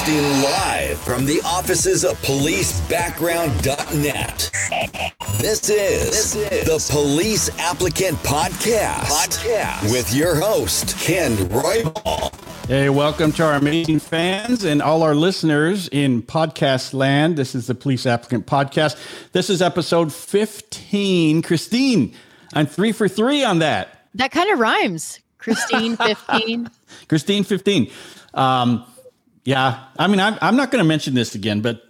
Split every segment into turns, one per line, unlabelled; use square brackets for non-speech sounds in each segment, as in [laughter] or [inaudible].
Broadcasting live from the offices of policebackground.net. This is, this is the Police Applicant Podcast, Podcast with your host, Ken Roybal.
Hey, welcome to our amazing fans and all our listeners in podcast land. This is the Police Applicant Podcast. This is episode 15. Christine, I'm three for three on that.
That kind of rhymes. Christine 15. [laughs]
Christine 15. Um, yeah, I mean, I'm, I'm not going to mention this again, but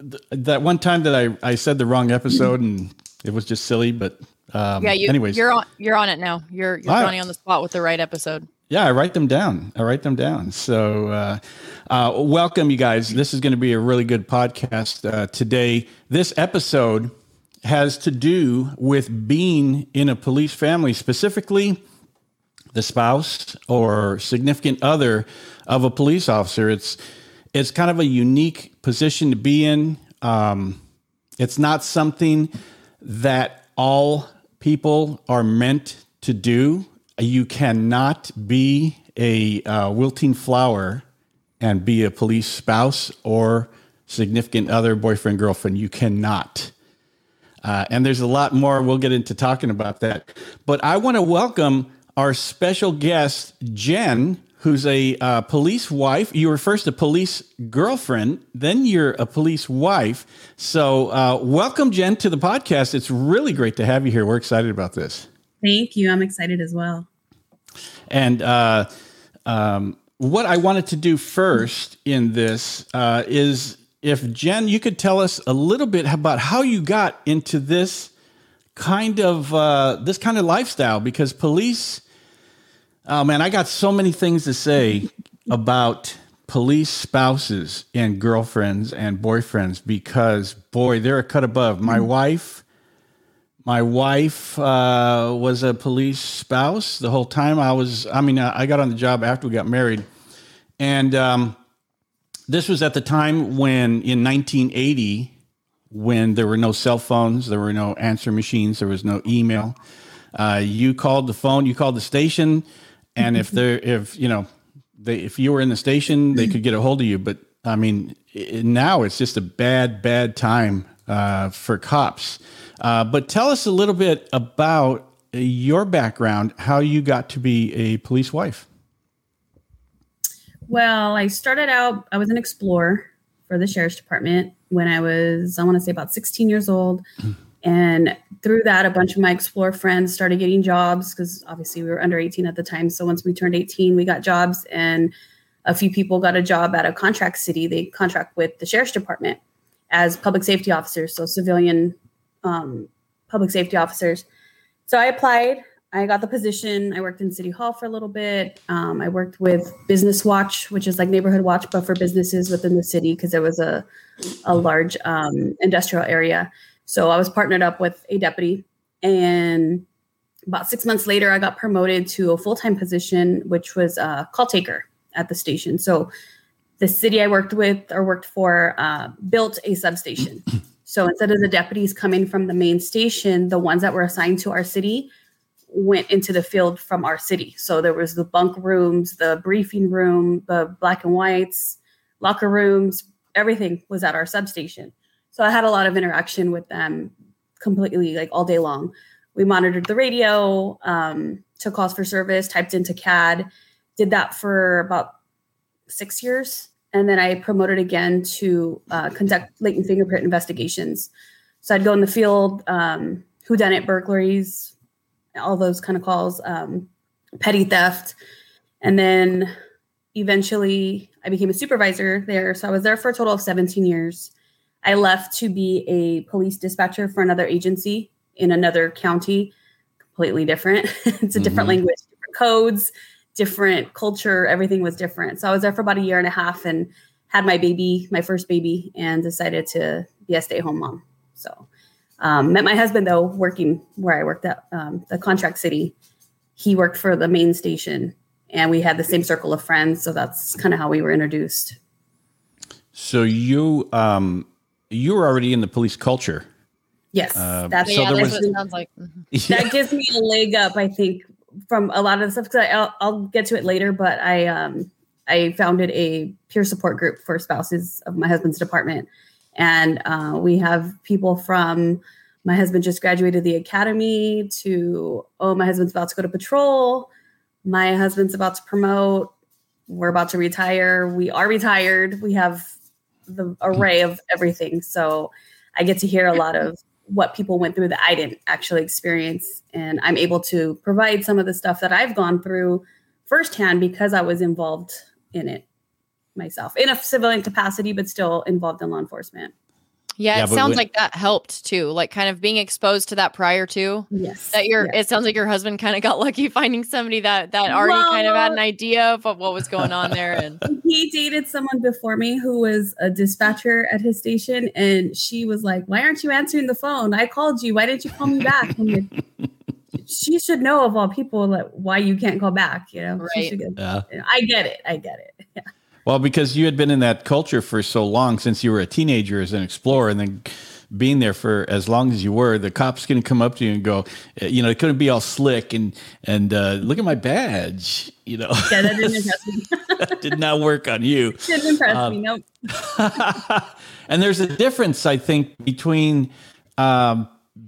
th- that one time that I, I said the wrong episode and it was just silly, but um,
yeah, you,
anyways.
you're on, you're on it now. You're, you're. Johnny on the spot with the right episode.
Yeah, I write them down. I write them down. So, uh, uh, welcome, you guys. This is going to be a really good podcast uh, today. This episode has to do with being in a police family, specifically the spouse or significant other of a police officer. It's it's kind of a unique position to be in. Um, it's not something that all people are meant to do. You cannot be a uh, wilting flower and be a police spouse or significant other, boyfriend, girlfriend. You cannot. Uh, and there's a lot more. We'll get into talking about that. But I want to welcome our special guest, Jen, who's a uh, police wife. You were first a police girlfriend, then you're a police wife. So, uh, welcome, Jen, to the podcast. It's really great to have you here. We're excited about this.
Thank you. I'm excited as well.
And uh, um, what I wanted to do first in this uh, is if Jen, you could tell us a little bit about how you got into this kind of uh, this kind of lifestyle because police. Oh man, I got so many things to say about police spouses and girlfriends and boyfriends because boy, they're a cut above. My wife my wife uh, was a police spouse the whole time I was. I mean, I got on the job after we got married, and um, this was at the time when, in 1980, when there were no cell phones, there were no answer machines, there was no email. Uh, you called the phone, you called the station, and if [laughs] there, if you know, they, if you were in the station, they could get a hold of you. But I mean, i now it's just a bad, bad time uh, for cops. Uh, but tell us a little bit about your background, how you got to be a police wife.
Well, I started out, I was an explorer for the sheriff's department when I was, I want to say about 16 years old. And through that, a bunch of my Explore friends started getting jobs because obviously we were under 18 at the time. So once we turned 18, we got jobs, and a few people got a job at a contract city. They contract with the sheriff's department as public safety officers, so civilian um, public safety officers. So I applied. I got the position. I worked in City Hall for a little bit. Um, I worked with Business Watch, which is like neighborhood watch, but for businesses within the city because it was a a large um, industrial area. So I was partnered up with a deputy, and about six months later, I got promoted to a full time position, which was a call taker at the station. So the city I worked with or worked for uh, built a substation. [clears throat] So instead of the deputies coming from the main station, the ones that were assigned to our city went into the field from our city. So there was the bunk rooms, the briefing room, the black and whites, locker rooms, everything was at our substation. So I had a lot of interaction with them completely like all day long. We monitored the radio, um, took calls for service, typed into CAD, did that for about six years and then I promoted again to uh, conduct latent fingerprint investigations. So I'd go in the field, um, it burglaries, all those kind of calls, um, petty theft, and then eventually I became a supervisor there. So I was there for a total of 17 years. I left to be a police dispatcher for another agency in another county, completely different. [laughs] it's a different
Mhm.
language, different codes, different culture. Everything was different. So I was there for about a year and a half and had my baby, my first baby, and decided to be a stay home mom. So um, met my husband though working where I worked at um, the contract city. He worked for the main station, and we had the same circle of friends. So that's kind of how we were introduced.
So you um, you were already in the police culture.
Yes,
Uh,
that's
So
yeah,
there
that's
was-
what it sounds like. [laughs] Mhm.
that gives me a leg up. I think from a lot of the stuff. Cause I, I'll, I'll get to it later, but I um I founded a peer support group for spouses of my husband's department. And uh, we have people from my husband just graduated the academy to, oh, my husband's about to go to patrol. My husband's about to promote. We're about to retire. We are retired. We have the array of everything. So I get to hear a lot of what people went through that I didn't actually experience. And I'm able to provide some of the stuff that I've gone through firsthand because I was involved in it myself in a civilian capacity, but still involved in law enforcement.
Yeah,
Yeah,
it sounds
when-
like that helped too. Like kind of being exposed to that prior to
Yes.
that your
yes.
it sounds like your husband kind of got lucky [laughs] finding somebody that that already kind of had an idea of what what was going on there and [laughs]
he dated someone before me who was a dispatcher at his station and she was like why aren't you answering the phone i called you why didn't you call me back I'm like, [laughs] she should know of all people that why you can't call back you know
Right.
get-
Yeah.
i get it i get it yeah.
Well, because you had been in that culture for so long since you were a teenager as an explorer, and then being there for as long as you were, the cops can come up to you and go, uh, you know, it couldn't be all slick and and uh, look at my badge, you know,
yeah that didn't impress me. [laughs]
Did not work on you. [laughs]
didn't impress
Um,
me nope. [laughs]
And there's a difference, I think, between um,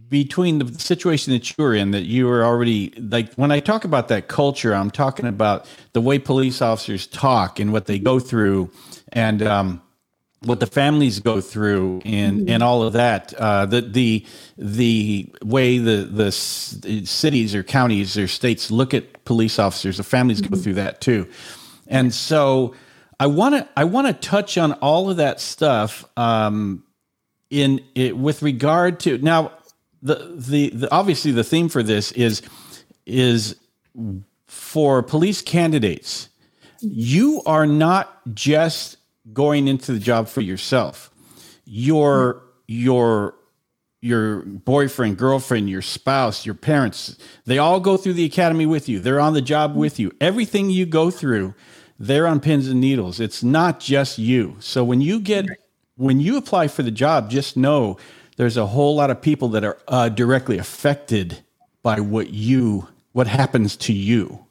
between the situation that you were in, that you were already like. When I talk about that culture, I'm talking about the way police officers talk and what they go through, and um, what the families go through, and and all of that. Uh, the the the way the the cities or counties or states look at police officers, the families go through that too, and so. I want to I want to touch on all of that stuff um, in it with regard to now the, the the obviously the theme for this is is for police candidates. You are not just going into the job for yourself. Your your your boyfriend, girlfriend, your spouse, your parents, they all go through the academy with you. They're on the job with you. Everything you go through, they're on pins and needles. It's not just you. So when you get when you apply for the job, just know there's a whole lot of people that are uh, directly affected by what you what happens to you.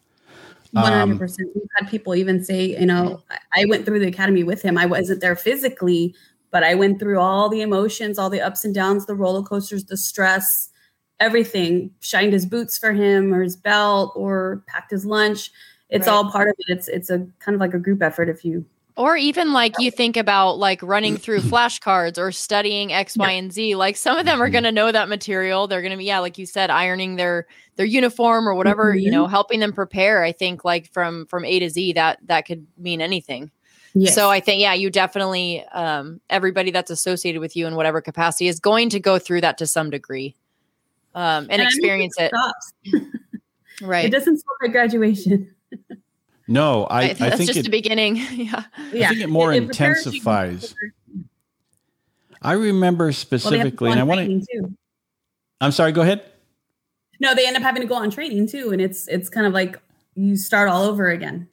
Um,
hundred percent. We've had people even say, you know, I- I went through the academy with him. I wasn't there physically, but I went through all the emotions, all the ups and downs, the roller coasters, the stress, everything. Shined his boots for him, or his belt, or packed his lunch. It's
Right.
all part of it. It's it's a kind of like a group effort. If you
or even like you think about like running through [clears throat] flashcards or studying X, Y, and Z. Like some of them are
Mhm.
going to know that material. They're going to be yeah, like you said, ironing their their uniform or whatever. You know, helping them prepare. I think like from from A to Z that that could mean anything.
yes.
So I think yeah, you definitely um, everybody that's associated with you in whatever capacity is going to go through that to some degree. Um, and,
I
experience it,
stops. [laughs]
right?
It doesn't stop at graduation. [laughs]
No, I, I,
that's
think
just
it,
the beginning. [laughs] yeah.
Yeah,
think it more
prepares you
intensifies. I remember
Well, they have to go
specifically,
on
and I want to. I'm sorry. Go ahead.
No, they end up having to go on training too, and it's it's kind of like you start all over again.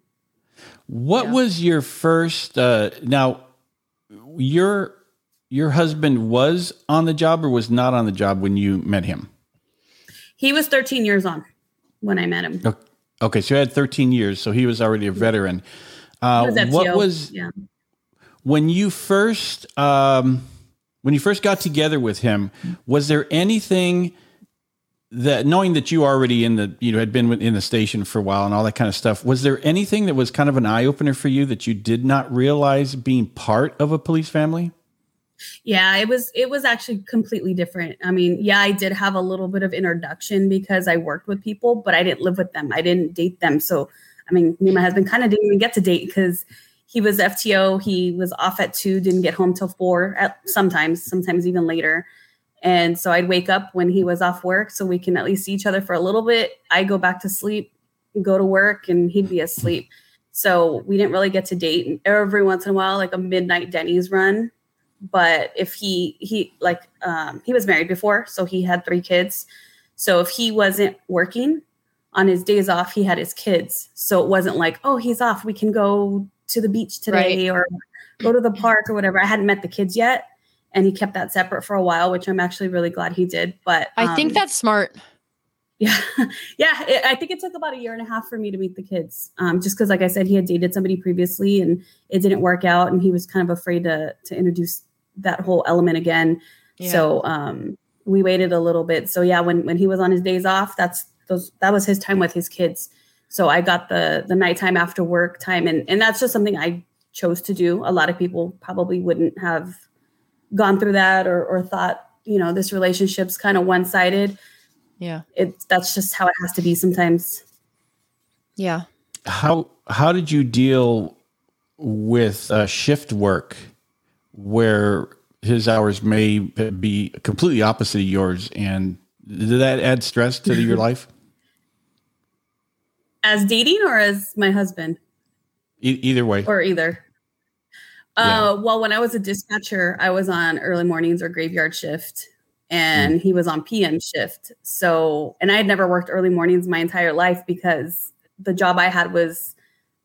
What
Yeah.
was your first? Uh, now, your your husband was on the job or was not on the job when you met him?
He was 13 years on when I met him.
O- Okay, so you had 13 years, so he was already a veteran. Uh,
was
what was
yeah.
when you first um, when you first got together with him? Was there anything that knowing that you already in the you know had been in the station for a while and all that kind of stuff? Was there anything that was kind of an eye opener for you that you did not realize being part of a police family?
Yeah, it was it was actually completely different. I mean, yeah, I did have a little bit of introduction because I worked with people, but I didn't live with them. I didn't date them. So, I mean, me and my husband kind of didn't even get to date because he was FTO. He was off at two, didn't get home till four. At sometimes, sometimes even later. And so I'd wake up when he was off work, so we can at least see each other for a little bit. I go back to sleep, go to work, and he'd be asleep. So we didn't really get to date. And every once in a while, like a midnight Denny's run, but if he he like um, he was married before so he had three kids so if he wasn't working on his days off he had his kids so it wasn't like oh he's off we can go to the beach today or go to the park or whatever i hadn't met the kids yet and he kept that separate for a while which i'm actually really glad he did but
I think
um,
that's smart. [laughs]
Yeah, yeah. It, I think it took about a year and a half for me to meet the kids, um, just because, like I said, he had dated somebody previously and it didn't work out, and he was kind of afraid to to introduce that whole element again. Yeah. So um, we waited a little bit. So yeah, when when he was on his days off, that's those that was his time with his kids. So I got the the nighttime after work time, and and that's just something I chose to do. A lot of people probably wouldn't have gone through that or or thought you know this relationship's kind of one sided.
Yeah,
it that's just how it has to be sometimes.
Yeah.
How how did you deal with uh, shift work where his hours may be completely opposite of yours. And did that add stress to your life?
As dating or as my husband?
E- either way.
Or either. Yeah. uh, well when i was a dispatcher i was on early mornings or graveyard shift and mm. he was on pm shift. So and i had never worked early mornings my entire life because the job i had was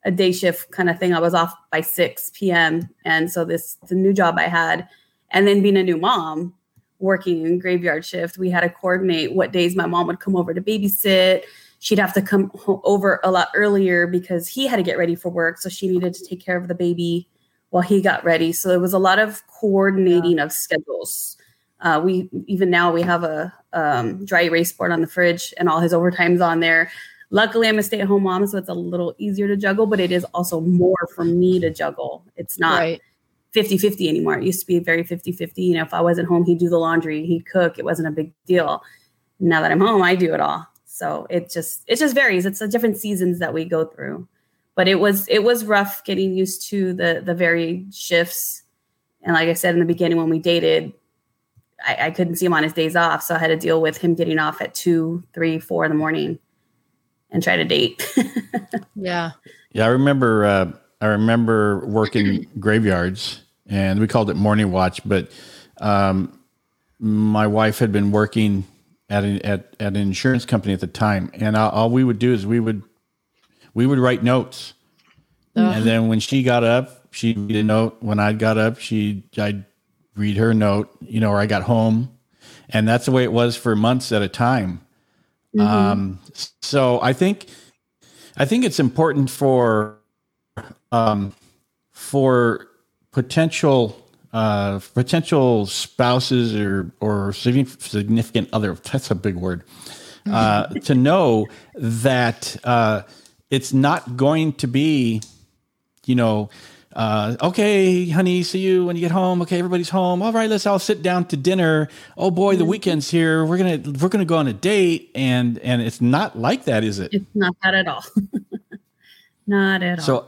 a day shift kind of thing i was off by 6 p.m and so this the new job i had and then being a new mom, working in graveyard shift, we had to coordinate what days my mom would come over to babysit. She'd have to come over a lot earlier because he had to get ready for work. So she needed to take care of the baby while he got ready. So it was a lot of coordinating yeah. of schedules. Uh, we even now we have a um, dry erase board on the fridge and all his overtimes on there. Luckily, I'm a stay at home mom, so it's a little easier to juggle, but it is also more for me to juggle. It's not right. 50 50 anymore. It used to be very 50 50. You know, if I wasn't home, he'd do the laundry, he'd cook. It wasn't a big deal. Now that I'm home, I do it all. So it just it just varies. It's the different seasons that we go through. But it was it was rough getting used to the the varied shifts. And like I said in the beginning, when we dated, I, I couldn't see him on his days off. So I had to deal with him getting off at two, three, four in the morning and try to date.
yeah.
Yeah. I remember uh I remember working [clears throat] graveyards, and we called it morning watch. But um, my wife had been working at an, at at an insurance company at the time, and all, all we would do is we would we would write notes, and then when she got up, she'd read a note. When I got up, she I'd read her note, you know, or I got home, and that's the way it was for months at a time. Mm-hmm. Um, so I think I think it's important for um, for potential uh, potential spouses or or significant other. That's a big word. [laughs] Uh, to know that uh, it's not going to be, you know, uh, okay, honey, see you when you get home. Okay, everybody's home. All right, let's all sit down to dinner. Oh boy, the weekend's here. We're gonna we're gonna go on a date, and and it's not like that, is it?
It's not that at all. [laughs] not at all.
So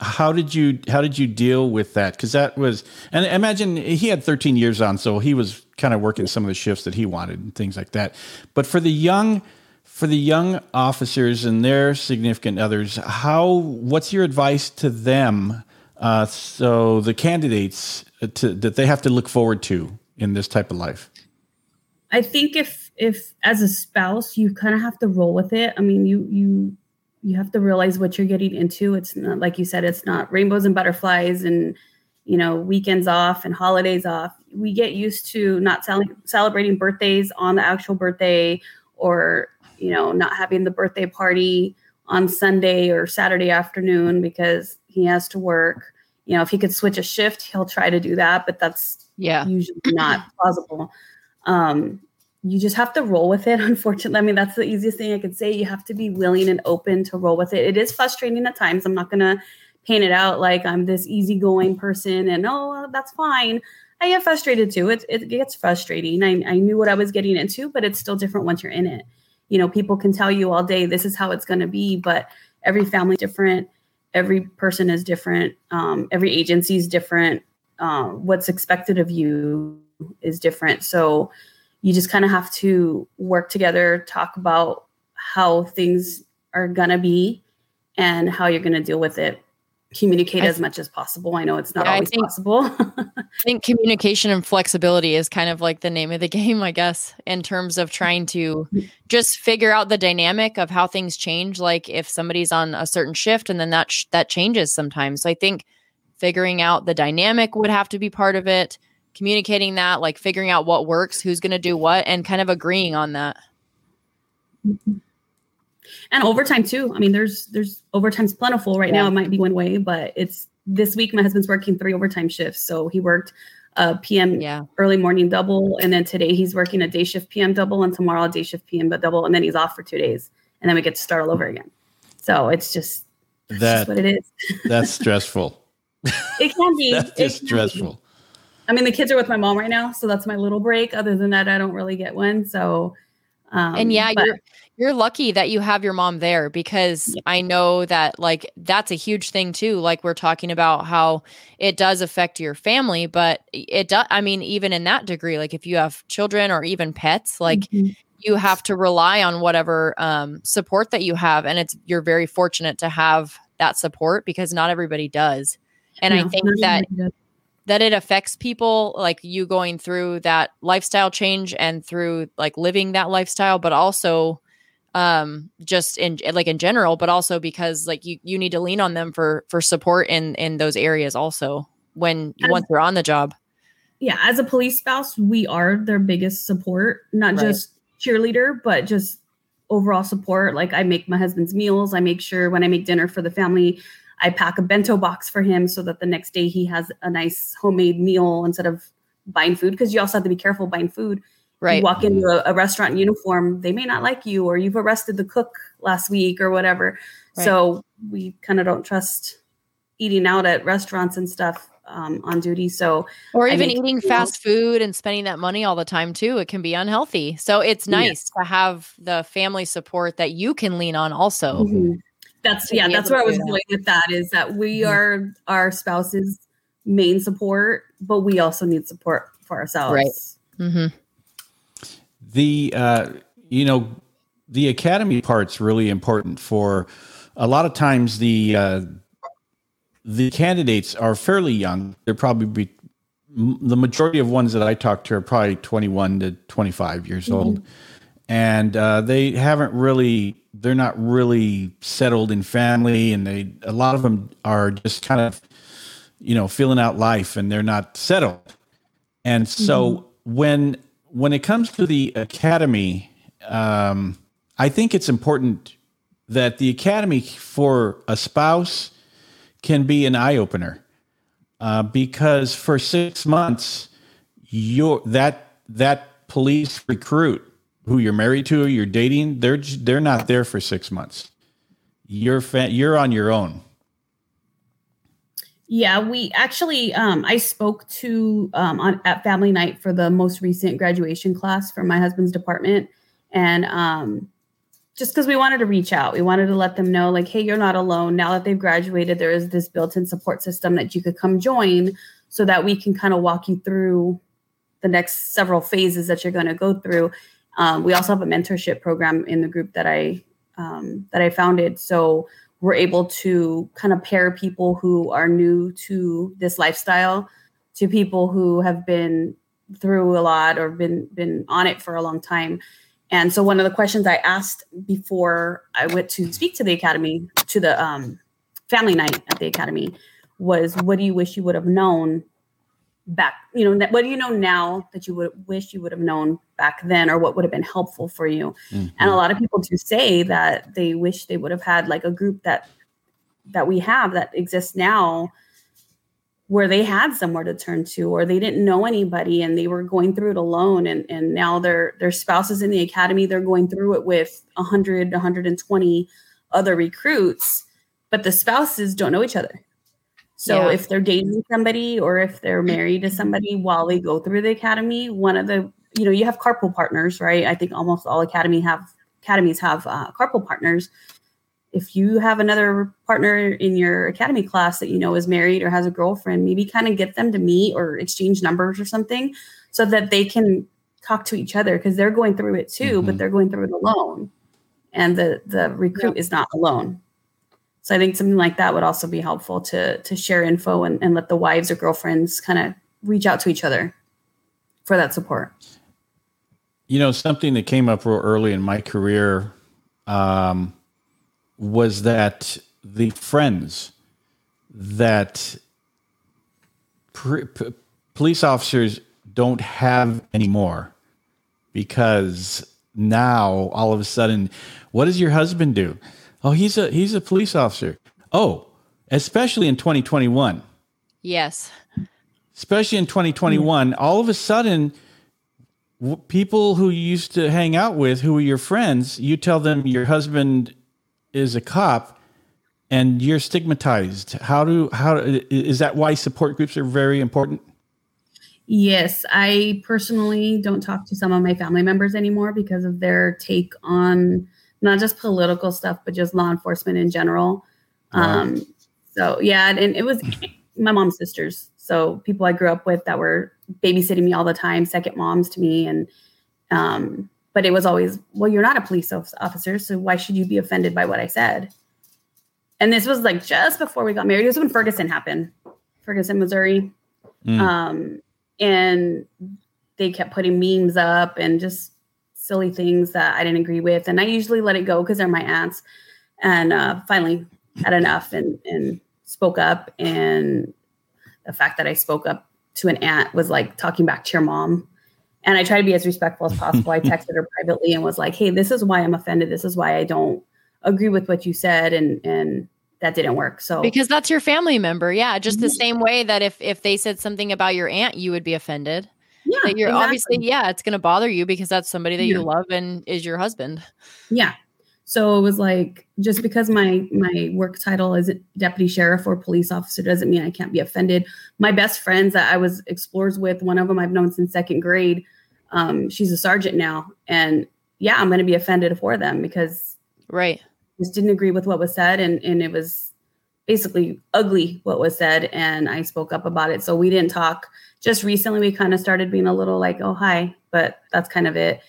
how did you how did you deal with that because that was and imagine he had 13 years on so he was kind of working some of the shifts that he wanted and things like that but for the young for the young officers and their significant others how what's your advice to them uh, so the candidates uh, to, that they have to look forward to in this type of life
i think if if as a spouse you kind of have to roll with it i mean you you you have to realize what you're getting into. It's not like you said, it's not rainbows and butterflies and you know weekends off and holidays off. We get used to not cel- celebrating birthdays on the actual birthday, or you know not having the birthday party on Sunday or Saturday afternoon because he has to work. You know, if he could switch a shift, he'll try to do that, but that's
yeah.
usually not [clears throat] plausible. Um, you just have to roll with it [laughs] unfortunately. I mean that's the easiest thing i could say. You have to be willing and open to roll with it. It is frustrating at times. I'm not going to paint it out like i'm this easygoing person and oh that's fine. I get frustrated too. It, it gets frustrating. I, I knew what i was getting into but it's still different once you're in it you know people can tell you all day this is how it's going to be but every family different. Every person is different. Um, every agency is different. Um, what's expected of you is different. So you just kind of have to work together, talk about how things are going to be and how you're going to deal with it. Communicate as much as possible. I know it's not yeah, always I think, possible.
I think communication and flexibility is kind of like the name of the [laughs] game, I guess, in terms of trying to just figure out the dynamic of how things change. Like if somebody's on a certain shift and then that sh- that changes sometimes. So I think figuring out the dynamic would have to be part of it communicating that, like figuring out what works, who's going to do what, and kind of agreeing on that. Mm-hmm.
And overtime too. I mean, there's there's overtime's plentiful right yeah. now. It might be one way, but it's this week. My husband's working three overtime shifts, so he worked a PM yeah. early morning double, and then today he's working a day shift PM double, and tomorrow a day shift PM but double, and then he's off for two days, and then we get to start all over again. So it's just that's that, just what it is. [laughs]
that's stressful.
It can be. [laughs]
that's just stressful. Be.
I mean, the kids are with my mom right now, so that's my little break. Other than that, I don't really get one. So,
um, and yeah, but, you're you're lucky that you have your mom there because yeah. I know that like that's a huge thing too. Like we're talking about how it does affect your family, but it does. I mean, even in that degree, like if you have children or even pets, like. Mm-hmm. You have to rely on whatever um, support that you have, and it's you're very fortunate to have that support because not everybody does. And no, I think that that it affects people like you going through that lifestyle change and through like living that lifestyle but also um just in like in general but also because like you you need to lean on them for for support in in those areas also when as, once you're on the job
yeah as a police spouse we are their biggest support not right. just cheerleader but just overall support like i make my husband's meals i make sure when i make dinner for the family i pack a bento box for him so that the next day he has a nice homemade meal instead of buying food because you also have to be careful buying food Right. You walk into a, a, restaurant in uniform, they may not like you, or you've arrested the cook last week or whatever. Right. So we kind of don't trust eating out at restaurants and stuff um, on duty. So,
or even eating fast food and spending that money all the time too, it can be unhealthy. So it's nice to have the family support that you can lean on also.
Mm-hmm. That's yeah, that's where I was going with that is that we mm-hmm. are our spouse's main support, but we also need support for ourselves.
Right. Mm-hmm
the uh, you know the academy part's really important for a lot of times the uh, the candidates are fairly young. They're probably be, the majority of ones that I talk to are probably 21 to 25 years mm-hmm. old, and uh, they haven't really they're not really settled in family, and they a lot of them are just kind of you know filling out life, and they're not settled, and so mm-hmm. when when it comes to the academy, um, I think it's important that the academy for a spouse can be an eye opener uh, because for six months, your that that police recruit who you're married to you're dating, they're they're not there for six months. You're fa- you're on your own.
Yeah, we actually, um, I spoke to um, on at family night for the most recent graduation class for my husband's department, and um, just because we wanted to reach out, we wanted to let them know, like, hey, you're not alone. Now that they've graduated, there is this built-in support system that you could come join, so that we can kind of walk you through the next several phases that you're going to go through. Um, we also have a mentorship program in the group that I um, that I founded, so we're able to kind of pair people who are new to this lifestyle to people who have been through a lot or been been on it for a long time. And so one of the questions I asked before I went to speak to the academy, to the um, family night at the academy, was what do you wish you would have known back you know what do you know now that you would wish you would have known back then or what would have been helpful for you mm-hmm. and a lot of people do say that they wish they would have had like a group that that we have that exists now where they had somewhere to turn to or they didn't know anybody and they were going through it alone and and now their their spouses in the academy they're going through it with 100 120 other recruits but the spouses don't know each other so yeah. if they're dating somebody or if they're married to somebody while they go through the academy, one of the you know you have carpool partners, right? I think almost all academy have academies have uh, carpool partners. If you have another partner in your academy class that you know is married or has a girlfriend, maybe kind of get them to meet or exchange numbers or something so that they can talk to each other because they're going through it too, mm-hmm. but they're going through it alone. And the the recruit yeah. is not alone. So I think something like that would also be helpful to to share info and, and let the wives or girlfriends kind of reach out to each other for that support.
You know, something that came up real early in my career um, was that the friends that pre- police officers don't have anymore because now all of a sudden, what does your husband do? Oh, he's a he's a police officer. Oh, especially in 2021.
Yes.
Especially in 2021, mm. all of a sudden w- people who you used to hang out with who were your friends, you tell them your husband is a cop and you're stigmatized. How do how is that why support groups are very important?
Yes, I personally don't talk to some of my family members anymore because of their take on not just political stuff, but just law enforcement in general. Wow. Um, so yeah, and it was [laughs] my mom's sisters, so people I grew up with that were babysitting me all the time, second moms to me, and um, but it was always, well, you're not a police officer, so why should you be offended by what I said? And this was like just before we got married. It was when Ferguson happened, Ferguson, Missouri. Mm. Um, and they kept putting memes up and just silly things that I didn't agree with. And I usually let it go because they're my aunts. And uh, finally had enough and, and spoke up. And the fact that I spoke up to an aunt was like talking back to your mom. And I try to be as respectful as possible. I [laughs] texted her privately and was like, hey, this is why I'm offended. This is why I don't agree with what you said and and that didn't work. So
because that's your family member, yeah. Just the mm-hmm. same way that if if they said something about your aunt, you would be offended. Yeah, that you're exactly. obviously yeah, it's going to bother you because that's somebody that yeah. you love and is your husband.
Yeah. So it was like just because my my work title is deputy sheriff or police officer doesn't mean I can't be offended. My best friends that I was explorers with, one of them I've known since second grade. Um, she's a sergeant now, and yeah, I'm going to be offended for them because
right
just didn't agree with what was said and and it was basically ugly what was said and I spoke up about it. So we didn't talk. Just recently we kind of started being a little like, "Oh, hi," but that's kind of it.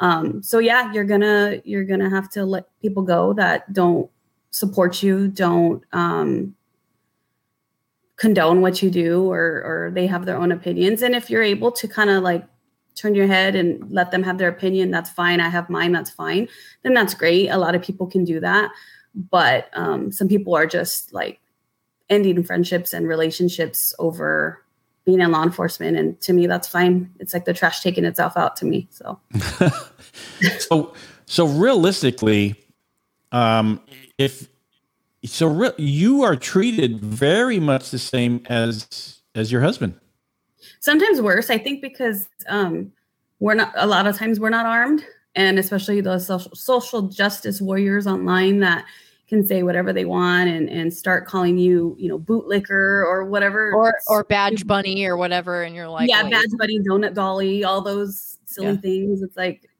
Um so yeah, you're going to you're going to have to let people go that don't support you, don't um condone what you do or or they have their own opinions and if you're able to kind of like turn your head and let them have their opinion that's fine i have mine that's fine then that's great a lot of people can do that but um, some people are just like ending friendships and relationships over being in law enforcement and to me that's fine. It's like the trash taking itself out to me so. [laughs]
So so realistically um if so re- you are treated very much the same as as your husband.
Sometimes worse i think because um we're not a lot of times we're not armed and especially the social, social justice warriors online that can say whatever they want and and start calling you you know bootlicker or whatever
or or badge bunny or whatever and you're like
yeah badge bunny donut dolly all those silly yeah. things it's like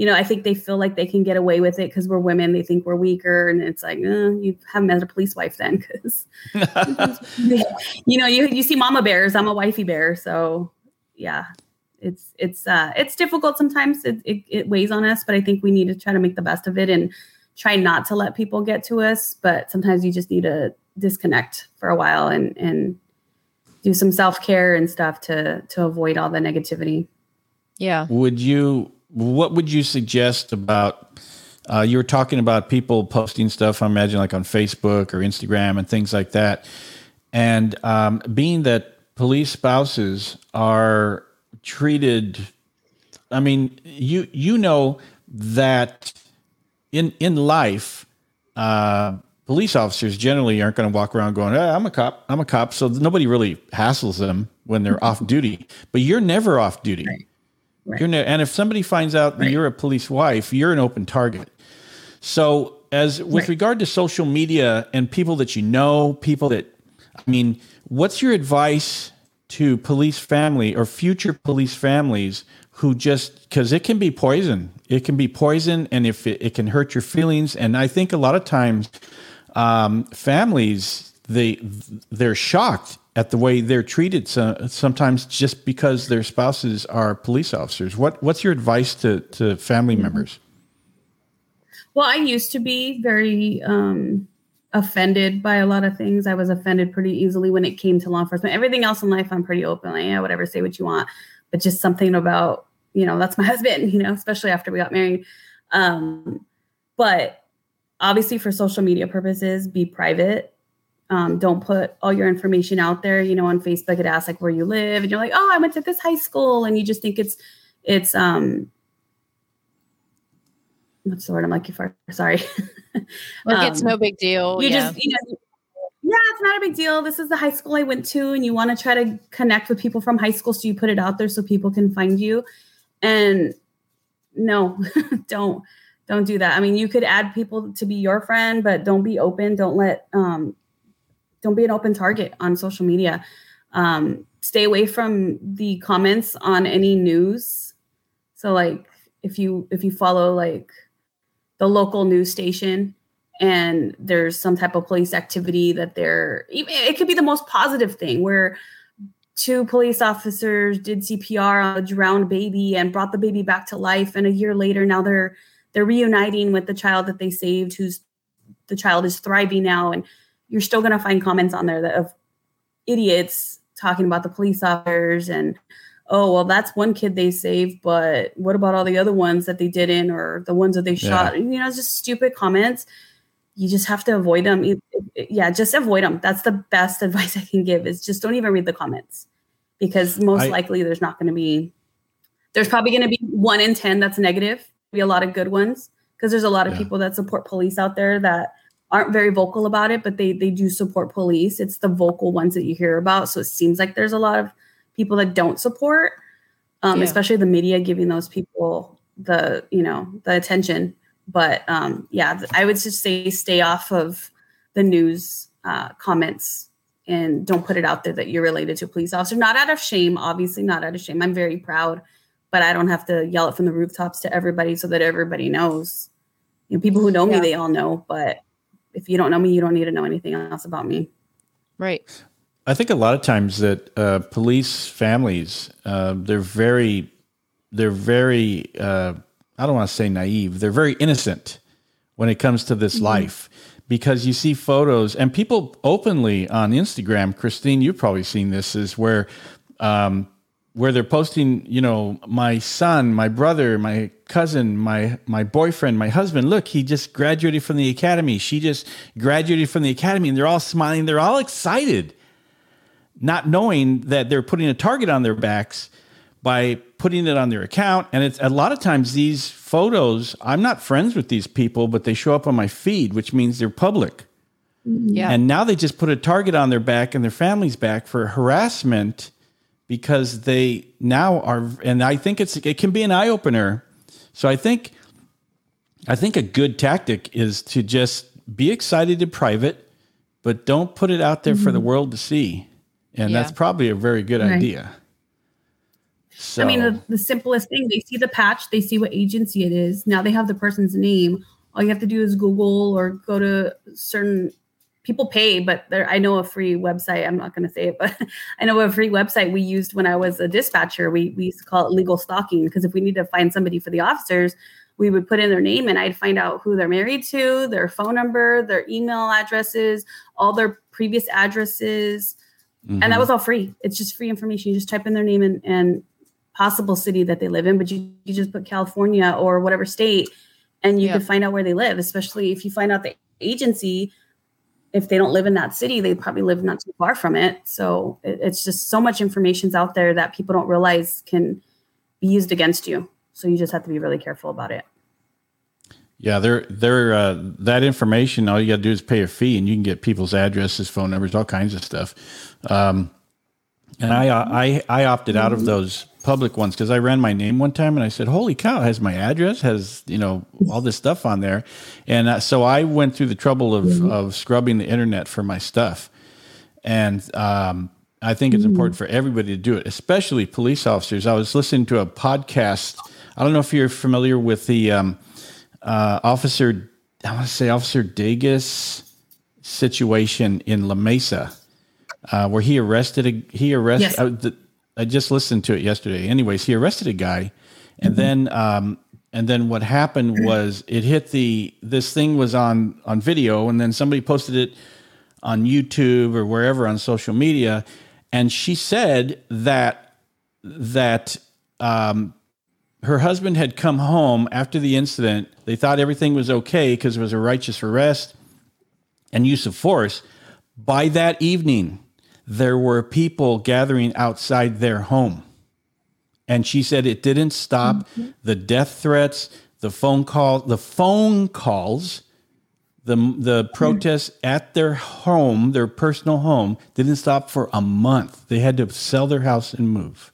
you know, I think they feel like they can get away with it because we're women. They think we're weaker, and it's like, eh, you haven't met a police wife then, [laughs] because [laughs] [laughs] you know, you you see mama bears. I'm a wifey bear, so yeah, it's it's uh it's difficult sometimes. It, it it weighs on us, but I think we need to try to make the best of it and try not to let people get to us. But sometimes you just need to disconnect for a while and and do some self care and stuff to to avoid all the negativity.
Yeah.
Would you what would you suggest about? Uh, you were talking about people posting stuff. I imagine like on Facebook or Instagram and things like that. And um, being that police spouses are treated, I mean, you you know that in in life, uh, police officers generally aren't going to walk around going, I'm a cop, I'm a cop. So nobody really hassles them when they're off duty. But you're never off duty. Right. Right. You're ne- and if somebody finds out that right. you're a police wife, you're an open target. So, as with regard to social media and people that you know, people that, I mean, what's your advice to police family or future police families who just because it can be poison, it can be poison, and if it, it, can hurt your feelings, and I think a lot of times um, families they they're shocked at the way they're treated so, sometimes just because their spouses are police officers. What what's your advice to to family mm-hmm. members?
Well, I used to be very um, offended by a lot of things. I was offended pretty easily when it came to law enforcement. Everything else in life, I'm pretty open. Like, yeah, whatever, say what you want. But just something about, you know, that's my [laughs] husband, you know, especially after we got married. Um, but obviously, for social media purposes, be private um, don't put all your information out there. You know, on Facebook, it asks like where you live, and you're like, oh, I went to this high school, and you just think it's it's um what's the word I'm looking for? Sorry. [laughs] [laughs]
like it's no um, big deal.
You yeah. just, you know, yeah, it's not a big deal. This is the high school I went to, and you want to try to connect with people from high school. So you put it out there so people can find you. And no, [laughs] don't don't do that. I mean, you could add people to be your friend, but don't be open. Don't let um don't be an open target on social media. Um, stay away from the comments on any news. So like if you if you follow like the local news station and there's some type of police activity that they're it could be the most positive thing where two police officers did CPR on a drowned baby and brought the baby back to life and a year later now they're they're reuniting with the child that they saved who's the child is thriving now and you're still going to find comments on there that of idiots talking about the police officers and oh well that's one kid they saved but what about all the other ones that they didn't or the ones that they shot? Yeah. you know it's just stupid comments. You just have to avoid them. Yeah just avoid them that's the best [laughs] advice i can give is just don't even read the comments because most I, likely there's not going to be there's probably going to be one in 10 that's negative. Be a lot of good ones because there's a lot of yeah. people that support police out there that aren't very vocal about it but they they do support police. It's the vocal ones that you hear about so it seems like there's a lot of people that don't support um, yeah. especially the media giving those people the you know the attention but um, yeah i would just say stay off of the news uh, comments and don't put it out there that you're related to a police officer not out of shame obviously not out of shame i'm very proud but I don't have to yell it from the rooftops to everybody so that everybody knows. You know, people who know yeah. me, they all know. But if you don't know me, you don't need to know anything else about me.
Right.
I think a lot of times that uh, police families, uh, they're very, they're very, uh, I don't want to say naive. They're very innocent when it comes to this mm-hmm. life because you see photos and people openly on Instagram. Christine, you've probably seen this is where um, where they're posting, you know, my son, my brother, my cousin, my my boyfriend, my husband, look, he just graduated from the academy. She just graduated from the academy and they're all smiling, they're all excited, not knowing that they're putting a target on their backs by putting it on their account. And it's a lot of times these photos, I'm not friends with these people, but they show up on my feed, which means they're public. Yeah. And now they just put a target on their back and their family's back for harassment because they now are and I think it's it can be an eye opener. So I think I think a good tactic is to just be excited in private, but don't put it out there mm-hmm. for the mm-hmm. world to see. And yeah. that's probably a very good right. idea.
So I mean the, the simplest thing, they see the patch, they see what agency it is. Now they have the person's name. All you have to do is Google or go to certain people pay, but there, I know a free website. I'm not going to say it, [laughs] but I know a free website we used when I was a dispatcher. We, we used to call it legal stalking because if we need to find somebody for the officers, we would put in their name and I'd find out who they're married to, their phone number, their email addresses, all their previous addresses. Mm-hmm. And that was all free. It's just free information. You just type in their name and, and possible city that they live in, but you, you just put California or whatever state and you yeah. can find out where they live, especially if you find out the agency if they don't live in that city, they probably live not too far from it. So it, it's just so much information's out there that people don't realize can be used against you. So you just have to be really careful about it.
Yeah, they're they're uh, that information. All you got to do is pay a fee, and you can get people's addresses, phone numbers, all kinds of stuff. Um, and I I I opted out of those public ones because I ran my name one time and I said, "Holy cow! Has my address has you know all this stuff on there," and uh, so I went through the trouble of mm-hmm. of scrubbing the internet for my stuff, and um, I think it's important for everybody to do it, especially police officers. I was listening to a podcast. I don't know if you're familiar with the um, uh, officer. I want to say Officer Dages situation in La Mesa, uh, where he arrested a he arrested. Yes. Uh, the, I just listened to it yesterday. Anyways, he arrested a guy, and mm-hmm. then um, and then what happened [clears throat] was it hit the this thing was on on video, and then somebody posted it on YouTube or wherever on social media, and she said that that um, her husband had come home after the incident. They thought everything was okay because it was a righteous arrest and use of force. By that evening, there were people gathering outside their home. And she said it didn't stop mm-hmm. the death threats, the phone call, the phone calls, the the protests at their home, their personal home, didn't stop for a month. They had to sell their house and move.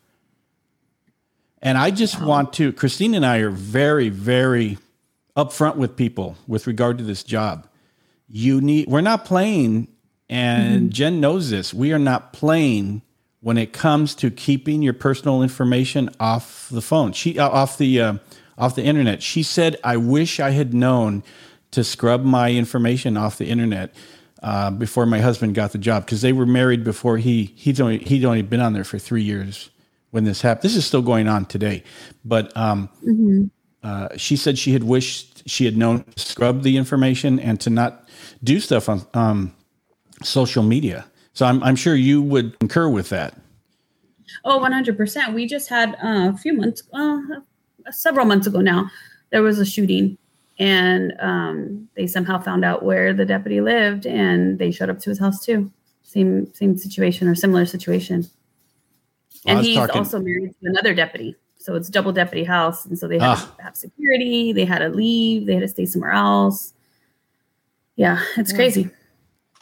And I just want to, Christine and I are very, very upfront with people with regard to this job. You need, we're not playing, and Jen knows this. We are not playing when it comes to keeping your personal information off the phone. She uh, off the uh, off the internet. She said, "I wish I had known to scrub my information off the internet uh, before my husband got the job because they were married before he he'd only he'd only been on there for three years when this happened. This is still going on today, but um, uh, she said she had wished she had known to scrub the information and to not do stuff on um, social media. So I'm, I'm sure you would concur with that.
Oh, 100%. We just had uh, a few months, uh, several months ago now, there was a shooting and um, they somehow found out where the deputy lived and they showed up to his house too. Same, same situation or similar situation.
Well,
and he's
talking-
also married to another deputy. So it's double deputy house. And so they had
Ah.
to have security. They had to leave. They had to stay somewhere else. Yeah, it's crazy.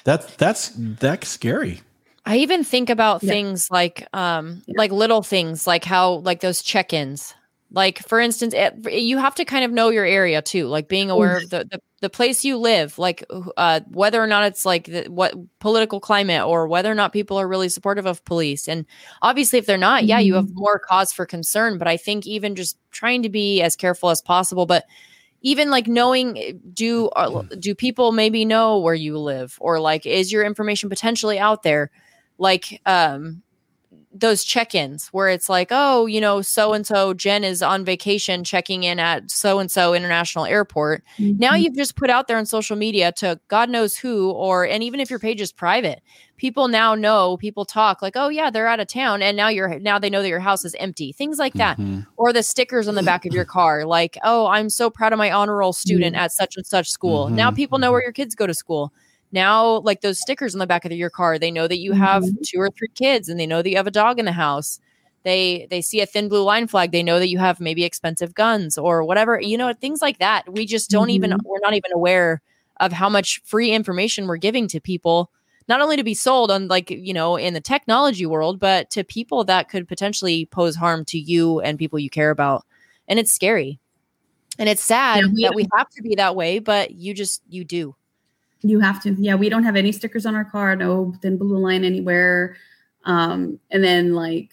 That's that's that's scary.
I even think about
Yeah.
things like um
Yeah.
like little things like how like those check-ins. Like for instance, it, you have to kind of know your area too, like being aware of the, the the place you live, like uh whether or not it's like the, what political climate or whether or not people are really supportive of police. And obviously if they're not, yeah, you have more cause for concern, but I think even just trying to be as careful as possible, but even like knowing eh, do uh, do people maybe know where you live? Or like is your information potentially out there? Like um those check-ins where it's like oh you know so and so jen is on vacation checking in at so and so international airport. Now
Mhm.
you've just put out there on social media to god knows who or and even if your page is private people now know people talk like oh yeah they're out of town and now you're now they know that your house is empty things like that.
Mhm.
or the stickers on the back of your car like oh i'm so proud of my honor roll student at such and such school. Now
Mhm,
people know where your kids go to school now like those stickers on the back of your car they know that you have
Mhm.
two or three kids and they know that you have a dog in the house. They they see a thin blue line flag they know that you have maybe expensive guns or whatever you know things like that. We just don't even
Mhm.
we're not even aware of how much free information we're giving to people not only to be sold on like you know in the technology world but to people that could potentially pose harm to you and people you care about. And it's scary. And it's sad
Yeah, we-
that we have to be that way but you just you do
You have to. Yeah, we don't have any stickers on our car, no thin blue line anywhere. Um, and then like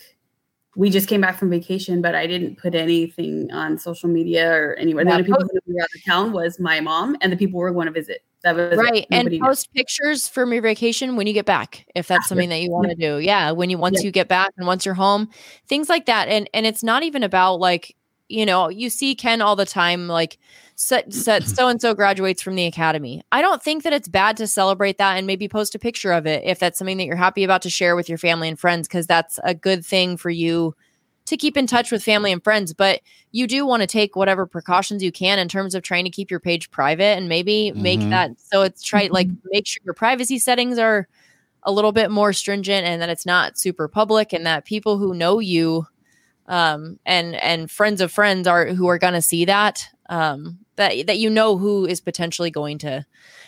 we just came back from vacation, but I didn't put anything on social media or anywhere. The
Yeah,
only people who were out of town was my mom and the people we were going to visit. That was
right and post pictures from your vacation when you get back if that's something that you want to do yeah when you once
Yeah.
you get back and once you're home things like that and and it's not even about like you know you see ken all the time like set set so and so [clears throat] graduates from the academy. I don't think that it's bad to celebrate that and maybe post a picture of it if that's something that you're happy about to share with your family and friends because that's a good thing for you to keep in touch with family and friends. But you do want to take whatever precautions you can in terms of trying to keep your page private and maybe make
Mhm.
that so it's try like make sure your privacy settings are a little bit more stringent and that it's not super public and that people who know you um and and friends of friends are who are going to see that um that that you know who is potentially going to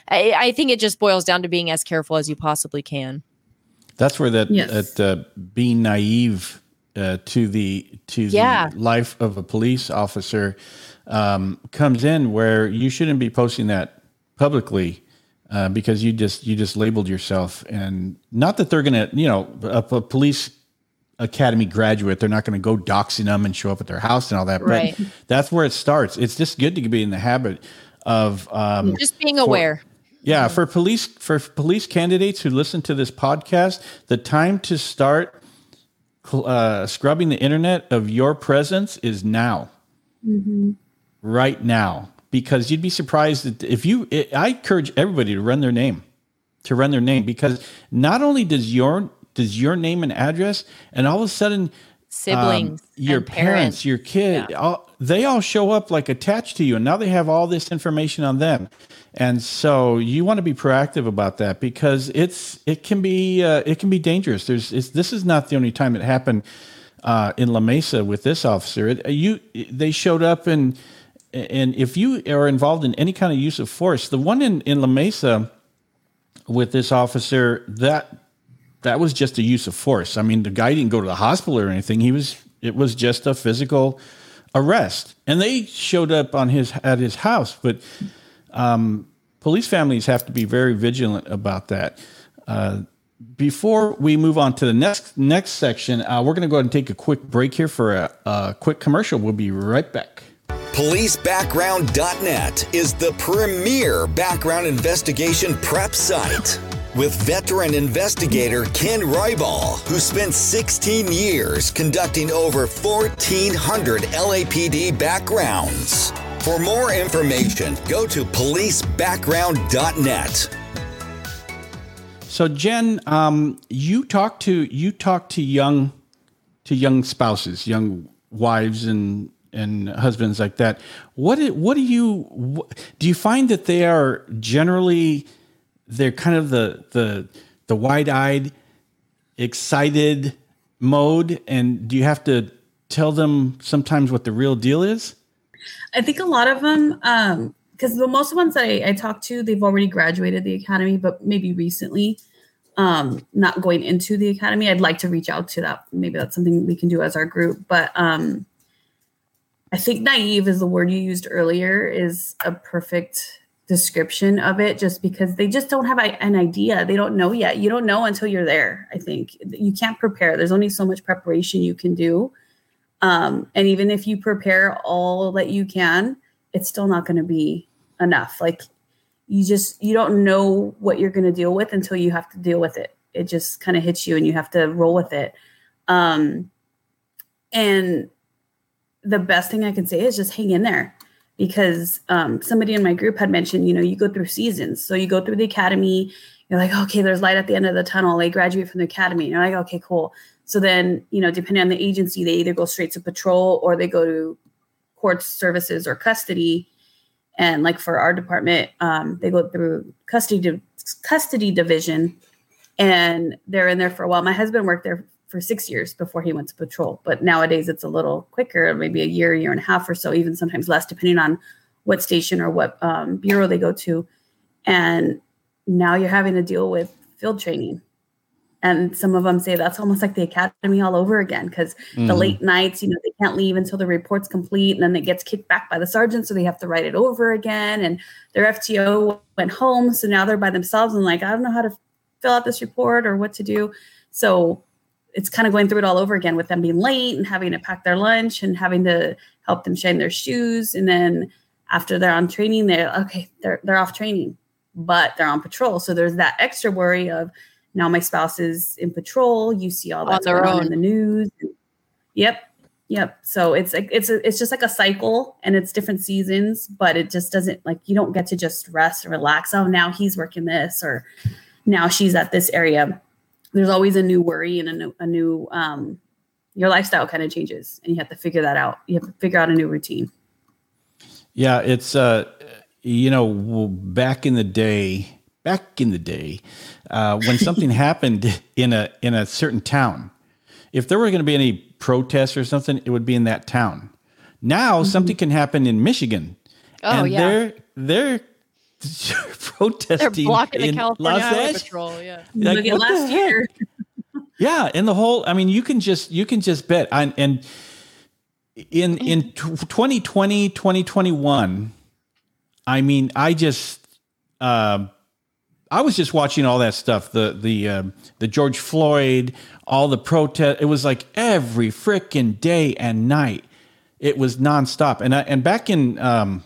I, I think it just boils down to being as careful as you possibly can
That's where that
Yes.
that uh, being naive uh, to the to
Yeah.
the life of a police officer um, comes in, where you shouldn't be posting that publicly uh, because you just you just labeled yourself, and not that they're gonna you know a, a police academy graduate they're not going to go doxing them and show up at their house and all that
Right.
but that's where it starts it's just good to be in the habit of um,
just being aware
yeah, for police for police candidates who listen to this podcast, the time to start uh, scrubbing the internet of your presence is now, right now, because you'd be surprised that if you. It, I encourage everybody to run their name, to run their name, because not only does your does your name and address, and all of a sudden
siblings
um, your
and
parents, your kid, all, they all show up like attached to you, and now they have all this information on them, and so you want to be proactive about that because it's it can be uh, it can be dangerous. There's it's, this is not the only time it happened uh, in La Mesa with this officer. It, you they showed up and and if you are involved in any kind of use of force, the one in in La Mesa with this officer that that was just a use of force. I mean, the guy didn't go to the hospital or anything. He was it was just a physical arrest, and they showed up on his at his house. But um, police families have to be very vigilant about that. Uh, before we move on to the next next section, uh, we're going to go ahead and take a quick break here for a, a quick commercial. We'll be right back.
PoliceBackground.net is the premier background investigation prep site with veteran investigator Ken Ryball, who spent 16 years conducting over 1,400 LAPD backgrounds. For more information, go to policebackground.net.
So Jen, um, you talk to you talk to young to young spouses, young wives and and husbands like that. What what do you do you find that they are generally they're kind of the the the wide-eyed excited mode and do you have to tell them sometimes what the real deal is?
I think a lot of them um because the most ones I, I talk to, they've already graduated the academy, but maybe recently, um, not going into the academy. I'd like to reach out to that. Maybe that's something we can do as our group. But um, I think naive is the word you used earlier is a perfect description of it just because they just don't have an idea they don't know yet you don't know until you're there i think you can't prepare there's only so much preparation you can do um, and even if you prepare all that you can it's still not going to be enough. Like you just you don't know what you're going to deal with until you have to deal with it. It just kind of hits you and you have to roll with it. Um, and the best thing I can say is just hang in there because um, somebody in my group had mentioned, you know, you go through seasons. So you go through the academy, you're like, okay, there's light at the end of the tunnel. They graduate from the academy. And you're like, okay, cool. So then, you know, depending on the agency, they either go straight to patrol or they go to court services or custody. And like for our department, um, they go through custody custody division, and they're in there for a while. My husband worked there for six years before he went to patrol, but nowadays it's a little quicker, maybe a year, year and a half or so, even sometimes less, depending on what station or what um, bureau they go to. And now you're having to deal with field training and some of them say that's almost like the academy all over again because mm-hmm. the late nights you know they can't leave until the report's complete and then it gets kicked back by the sergeant so they have to write it over again and their fto went home so now they're by themselves and like i don't know how to fill out this report or what to do so it's kind of going through it all over again with them being late and having to pack their lunch and having to help them shine their shoes and then after they're on training they're okay they're, they're off training but they're on patrol so there's that extra worry of now my spouse is in patrol. You see all that's going on in the news. Yep. Yep. So it's like it's a, it's just like a cycle and it's different seasons, but it just doesn't like you don't get to just rest and relax. Oh, now he's working this or now she's at this area. There's always a new worry and a new a new um your lifestyle kind of changes and you have to figure that out. You have to figure out a new routine.
Yeah, it's uh you know back in the day, back in the day, uh, when something [laughs] happened in a in a certain town. If there were going to be any protests or something, it would be in that town. Now mm-hmm. something can happen in Michigan,
oh, and yeah.
they're they're [laughs] protesting.
They're blocking the California Highway Patrol. Yeah,
like, Look at last year.
yeah, and the whole. I mean, you can just you can just bet. and in in 2020 2021 i mean i just uh, I was just watching all that stuff, the the um, the George Floyd, all the protest. It was like every freaking day and night. It was nonstop. And I, and back in um,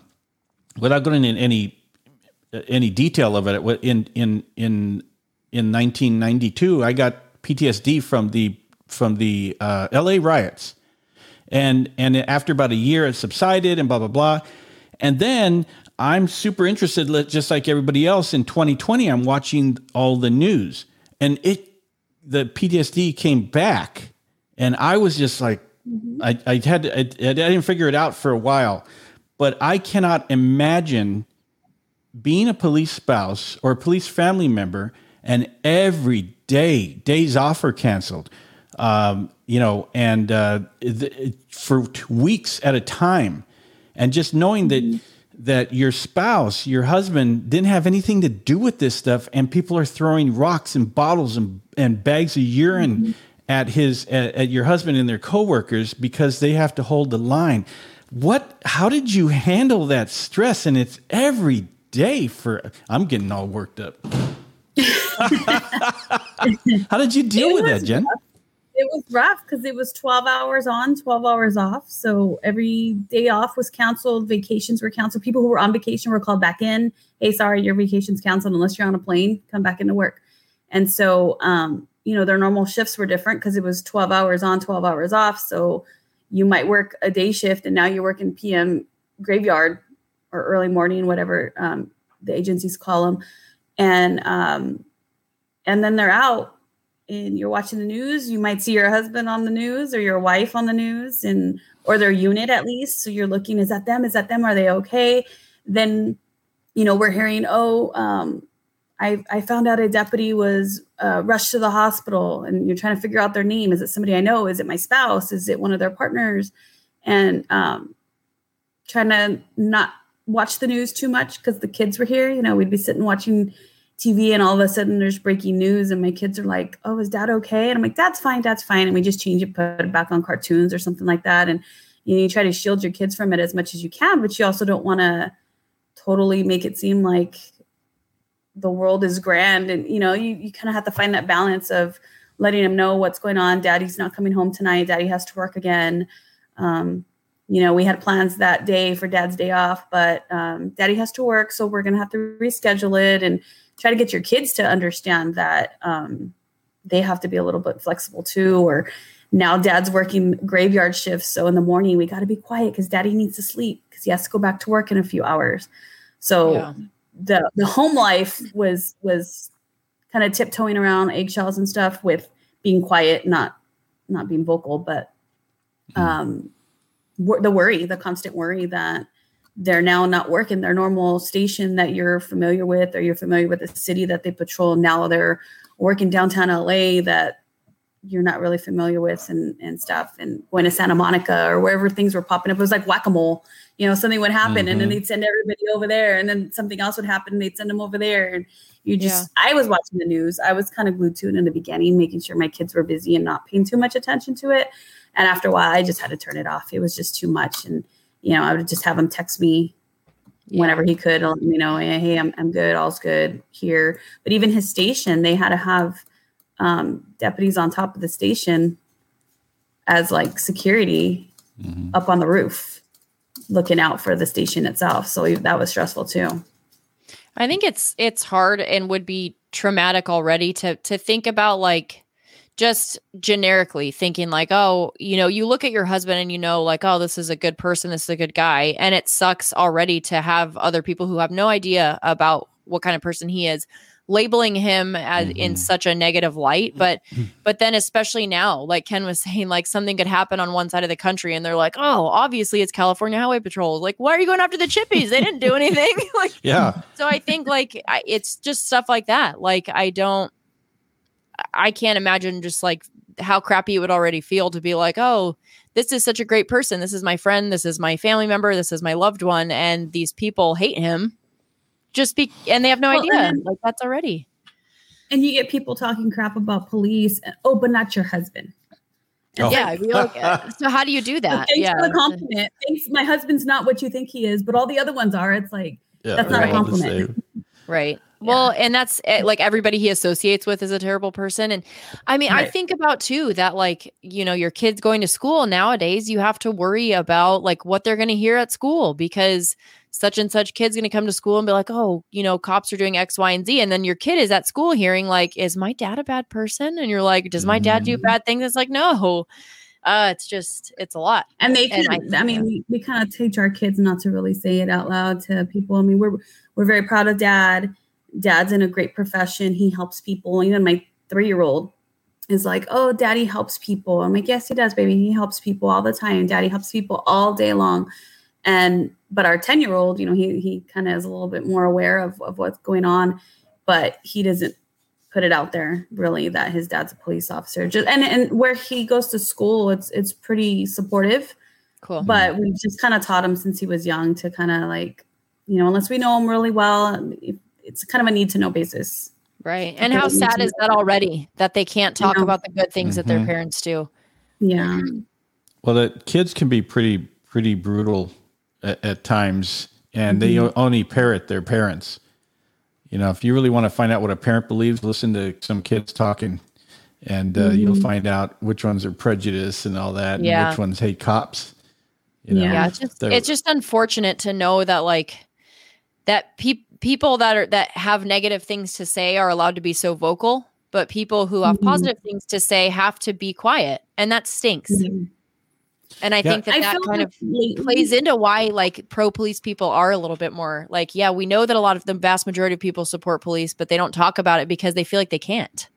without going into any any detail of it, in in in in 1992, I got PTSD from the from the uh, L.A. riots, and and after about a year, it subsided and blah blah blah. And then I'm super interested, just like everybody else. In 2020, I'm watching all the news, and it the PTSD came back, and I was just like, mm-hmm. I, I had I, I didn't figure it out for a while, but I cannot imagine being a police spouse or a police family member, and every day days off are canceled. Um, you know, and uh, for weeks at a time and just knowing that
Mm-hmm.
that your spouse, your husband, didn't have anything to do with this stuff, and people are throwing rocks and bottles and and bags of urine
Mm-hmm.
at his at, at your husband and their coworkers because they have to hold the line. What? How did you handle that stress? And it's every day for. I'm getting all worked up. [laughs] how did you deal
It
with that, Jen?
it was rough because it was 12 hours on 12 hours off so every day off was canceled vacations were canceled people who were on vacation were called back in hey sorry your vacation's canceled unless you're on a plane come back into work and so um, you know their normal shifts were different because it was 12 hours on 12 hours off so you might work a day shift and now you're working pm graveyard or early morning whatever um, the agencies call them and um, and then they're out and you're watching the news, you might see your husband on the news or your wife on the news and or their unit at least. So you're looking, is that them? Is that them? Are they okay? Then, you know, we're hearing, oh, um, I, I found out a deputy was uh, rushed to the hospital and you're trying to figure out their name. Is it somebody I know? Is it my spouse? Is it one of their partners? And um, trying to not watch the news too much because the kids were here. You know, we'd be sitting watching TV and all of a sudden there's breaking news and my kids are like, "Oh, is dad okay?" And I'm like, "Dad's fine, dad's fine." And we just change it, put it back on cartoons or something like that. And you know, you try to shield your kids from it as much as you can, but you also don't want to totally make it seem like the world is grand. And you know, you you kind of have to find that balance of letting them know what's going on. Daddy's not coming home tonight. Daddy has to work again. Um, you know, we had plans that day for dad's day off, but um, daddy has to work, so we're gonna have to reschedule it and try to get your kids to understand that um, they have to be a little bit flexible too. Or now dad's working graveyard shifts, so in the morning we got to be quiet because daddy needs to sleep because he has to go back to work in a few hours. So
Yeah.
the the home life was was kind of tiptoeing around eggshells and stuff with being quiet, not not being vocal, but um, wor- the worry, the constant worry that they're now not working their normal station that you're familiar with, or you're familiar with the city that they patrol. Now they're working downtown LA that you're not really familiar with and, and stuff and going to Santa Monica or wherever things were popping up. It was like whack-a-mole, you know, something would happen and then
Mhm.
they'd send everybody over there and then something else would happen and they'd send them over there. And you just, I was watching the news. I was kind of glued to it in the beginning, making sure my kids were busy and not paying too much attention to it. And after a while, I just had to turn it off. It was just too much. And, you know, I would just have him text me
Yeah.
whenever he could, let me know, hey, I'm, I'm good, all's good here. But even his station, they had to have um, deputies on top of the station as like security
Mhm.
up on the roof, looking out for the station itself. So that was stressful too.
I think it's it's hard and would be traumatic already to to think about like just generically thinking like oh you know you look at your husband and you know like oh this is a good person this is a good guy and it sucks already to have other people who have no idea about what kind of person he is labeling him as in
Mhm.
such a negative light but but then especially now like ken was [laughs] saying like something could happen on one side of the country and they're like oh obviously it's california highway patrol like why are you going after the chippies they didn't do [laughs] anything [laughs] like
Yeah.
so I think like I, it's just stuff like that. Like I don't, I can't imagine just like how crappy it would already feel to be like, oh, this is such a great person. This is my friend. This is my family member. This is my loved one, and these people hate him. Just be, and they have no
Well,
idea.
and-
like that's already.
And you get people talking crap about police. And, oh, but not your husband.
Oh.
Yeah. I feel like, uh, so how do you do that?
Thanks
yeah.
for the compliment. Thanks. My husband's not what you think he is, but all the other ones are. It's like,
Yeah,
That's not
a
they're all the
compliment.
same.
Right. Well, and that's like everybody he associates with is a terrible person. And I mean, I think about too that like, you know, your kids going to school nowadays, you have to worry about like what they're going to hear at school because such and such kid's going to come to school and be like, oh, you know, cops are doing X, Y, and Z. And then your kid is at school hearing like, is my dad a bad person? And you're like, does my dad do
Mhm.
bad things? It's like, no. Uh, it's just, it's a lot.
and they
And
can,
I-
I, mean, we, we kind of teach our kids not to really say it out loud to people. I mean, we're, we're very proud of dad. Dad's in a great profession. He helps people. Even my three-year-old is like, oh, daddy helps people. I'm like, yes, he does, baby. He helps people all the time. Daddy helps people all day long. And, but our 10 year old, you know, he, he kind of is a little bit more aware of, of what's going on, but he doesn't put it out there really that his dad's a police officer. Just, and, and where he goes to school, it's, it's pretty supportive.
Cool.
But we've just kind of taught him since he was young to kind of like, you know, unless we know him really well, it's kind of a need to know basis.
Right. And how sad is that already that they can't talk
Yeah.
about the good things that their
Mhm.
parents do?
Yeah.
Well, the kids can be pretty pretty brutal at, at times, and they only parrot their parents. You know, if you really want to find out what a parent believes, listen to some kids talking, and uh, you'll find out which ones are prejudiced and all that, and
Yeah.
which ones hate cops. You know,
Yeah.
It's just it's just unfortunate to know that like that pe- people that are that have negative things to say are allowed to be so vocal, but people who have
Mhm.
positive things to say have to be quiet, and that stinks.
Mhm.
And I
Yeah.
think that
I
that kind
like
of
lately-
plays into why like pro police people are a little bit more like yeah we know that a lot of the vast majority of people support police but they don't talk about it because they feel like they can't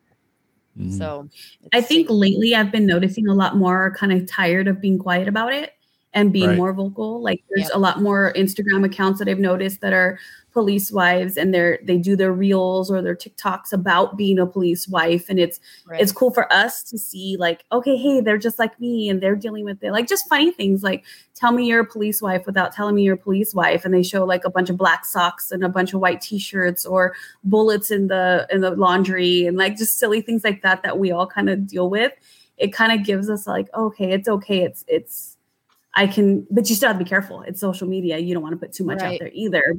Mhm.
so
I think lately I've been noticing a lot more kind of tired of being quiet about it and being
Right.
more vocal. Like there's
Yep.
a lot more Instagram accounts that I've noticed that are police wives and they're they do their reels or their TikToks about being a police wife. And it's
right.
it's cool for us to see like, okay, hey, they're just like me and they're dealing with it. Like just funny things like tell me you're a police wife without telling me you're a police wife. And they show like a bunch of black socks and a bunch of white t-shirts or bullets in the in the laundry and like just silly things like that that we all kind of deal with. It kind of gives us like, okay, it's okay. It's it's I can, but you still have to be careful. It's social media. You don't want to put too much
Right.
out there either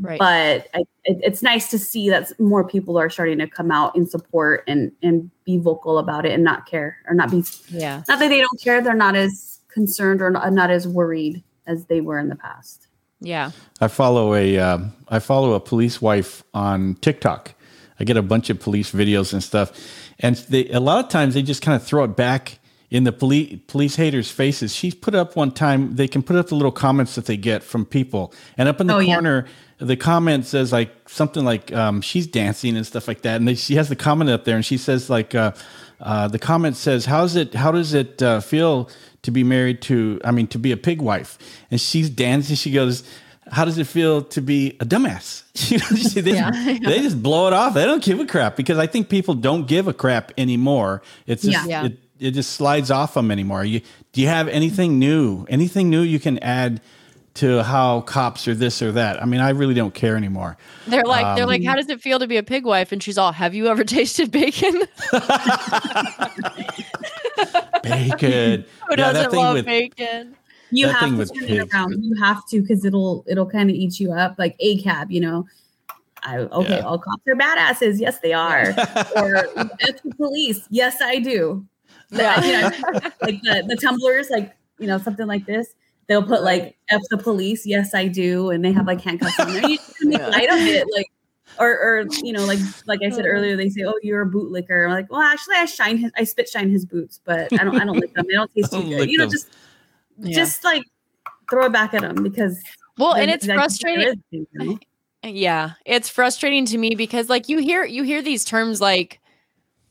right
but I, it, it's nice to see that more people are starting to come out in support and and be vocal about it and not care or not be
yeah
not that they don't care they're not as concerned or not, not as worried as they were in the past
yeah
I follow a um, I follow a police wife on TikTok. I get a bunch of police videos and stuff, and they a lot of times they just kind of throw it back in the police police haters' faces. She's put up one time. They can put up the little comments that they get from people, and up in the
Oh, yeah.
The comment says like something like um, she's dancing and stuff like that, and they, she has the comment up there, and she says like uh, uh, the comment says, "How's it? How does it uh, feel to be married to? I mean, to be a pig wife?" And she's dancing. She goes. How does it feel to be a dumbass? [laughs] You know, they,
Yeah.
they just blow it off. They don't give a crap because I think people don't give a crap anymore. It's just
Yeah. Yeah.
It, it just slides off them anymore. You do you have anything new? Anything new you can add to how cops are this or that? I mean, I really don't care anymore.
they're like they're
Um,
like how does it feel to be a pig wife and she's all have you ever [laughs] tasted bacon [laughs]
Bacon. [laughs]
who
Yeah,
doesn't love
with-
bacon
you have to
with
turn it around you have to because it'll it'll kind of eat you up like a cab you know I, okay
Yeah.
all cops are badasses yes they are or F the police yes i do
Yeah.
you know, like the, the tumblers, like, you know, something like this. They'll put like F the police, yes, I do, and they have like handcuffs on there. You can make
Yeah.
light of it, like or or you know, like like I said earlier, they say, Oh, you're a bootlicker. I'm like, well, actually I shine his I spit shine his boots, but I don't I don't lick them. They don't taste [laughs] too good. You know,
them.
just
Yeah.
just like throw it back at them because
well and it's frustrating
you know?
Yeah, it's frustrating to me because like you hear you hear these terms like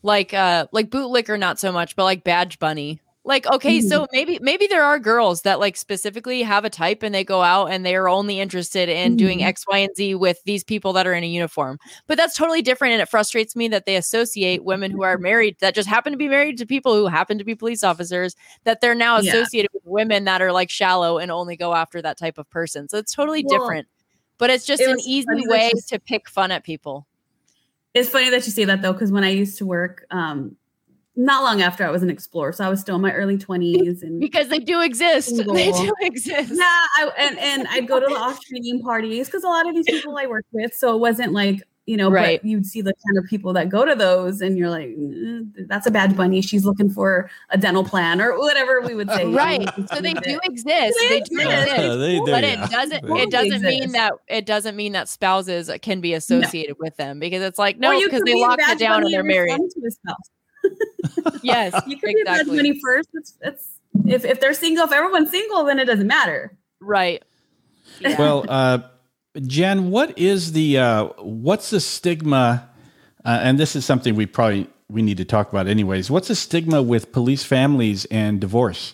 like uh like bootlicker not so much, but like badge bunny. Like okay, so maybe maybe there are girls that like specifically have a type and they go out and they are only interested in doing
Mhm.
X, Y, and Z with these people that are in a uniform. But that's totally different and it frustrates me that they associate women who are married that just happen to be married to people who happen to be police officers that they're now
Yeah.
associated with women that are like shallow and only go after that type of person. So it's totally
Well,
different. But it's just
it
an easy way
you-
to pick fun at people.
It's funny that you say that though, because when I used to work, um, not long after I was an explorer, so I was still in my early twenties, and
Because they do exist. [laughs] They do exist.
yeah, I, and and I'd go to the off training parties because a lot of these people I worked with, so it wasn't like you know,
Right.
but you'd see the kind of people that go to those, and you're like, "Mm, that's a bad bunny. She's looking for a dental plan or whatever we would say.
Right. So they do exist. They do
exist.
exist.
Yeah, they do,
but
yeah.
it doesn't
Totally
it doesn't mean that it doesn't mean that spouses can be associated with them because it's like no because they
be a
locked it down and they're
and
married.
respond to a spouse.
Yes, [laughs]
You could be a bad first. It's it's if if they're single, if everyone's single, then it doesn't matter.
Right. Yeah.
Well, uh, Jen, what is the uh, what's the stigma? Uh, and this is something we probably we need to talk about anyways. What's the stigma with police families and divorce?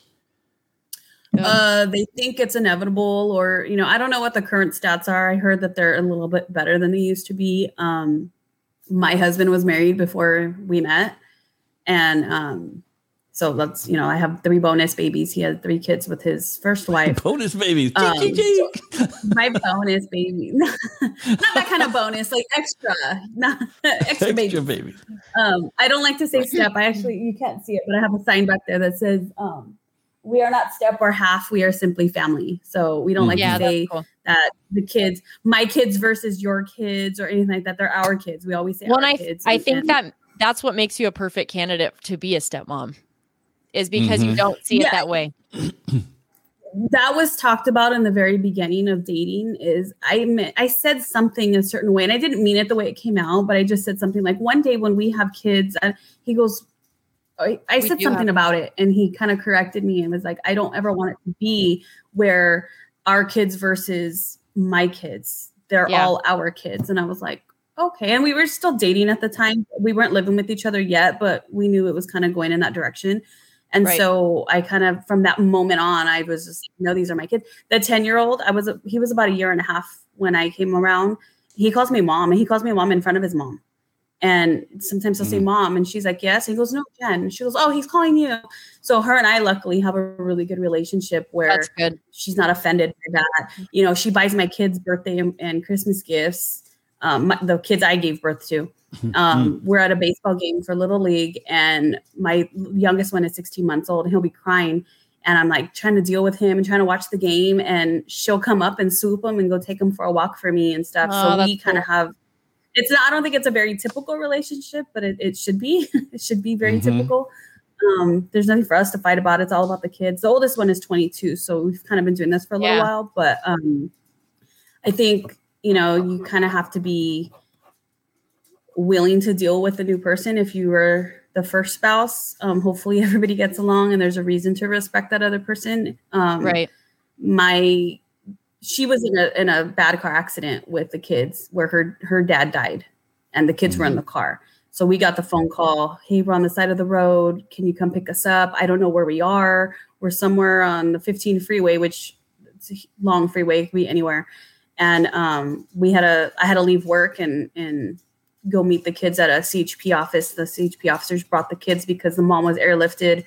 Uh, they think it's inevitable, or you know, I don't know what the current stats are. I heard that they're a little bit better than they used to be. Um, my husband was married before we met, and um, So let's, you know, I have three bonus babies. He had three kids with his first wife. [laughs]
bonus babies.
Um, [laughs] my bonus baby. [laughs] not that kind of bonus, like extra, not extra,
Extra
babies.
baby.
Um, I don't like to say step. I actually, you can't see it, but I have a sign back there that says, um, we are not step or half. We are simply family. So we don't like
Yeah,
to say
cool.
that the kids, my kids versus your kids or anything like that. They're our kids. We always say
Well,
our
I,
kids.
I
and-
think
and-
that that's what makes you a perfect candidate to be a stepmom is because you
Mhm.
don't see it that way. [clears throat]
that was talked about in the very beginning of dating is I meant, I said something a certain way and I didn't mean it the way it came out, but I just said something like one day when we have kids, and he goes, I, I said something
have-
about it and he kind of corrected me and was like, I don't ever want it to be where our kids versus my kids. They're
Yeah.
all our kids. And I was like, okay. And we were still dating at the time. We weren't living with each other yet, but we knew it was kind of going in that direction. And
Right.
so I kind of, from that moment on, I was just, no, these are my kids. The 10 year old, I was he was about a year and a half when I came around. He calls me mom and he calls me mom in front of his mom. And sometimes he'll say
Mm.
mom and she's like, yes. And he goes, no, Jen. And she goes, oh, he's calling you. So her and I luckily have a really good relationship where
good.
she's not offended by that. You know, she buys my kids birthday and, and Christmas gifts. Um, my, the kids I gave birth to. Um, we're at a baseball game for Little League, and my youngest one is 16 months old, and he'll be crying. And I'm like trying to deal with him and trying to watch the game, and she'll come up and swoop him and go take him for a walk for me and stuff.
Oh,
so
that's
we kind of have. It's not. I don't think it's a very typical relationship, but it, it should be. [laughs] it should be very
Mhm.
typical. Um, there's nothing for us to fight about. It's all about the kids. The oldest one is 22, so we've kind of been doing this for a little while. But um, I think you know you kind of have to be willing to deal with a new person if you were the first spouse. Um, hopefully, [laughs] everybody gets along, and there's a reason to respect that other person. Um,
Right.
My she was in a in a bad car accident with the kids where her her dad died, and the kids were in the car. So we got the phone call. Hey, we're on the side of the road. Can you come pick us up? I don't know where we are. We're somewhere on the 15 freeway, which it's a long freeway, it could be anywhere. And um, we had a I had to leave work and and go meet the kids at a CHP office. The CHP officers brought the kids because the mom was airlifted,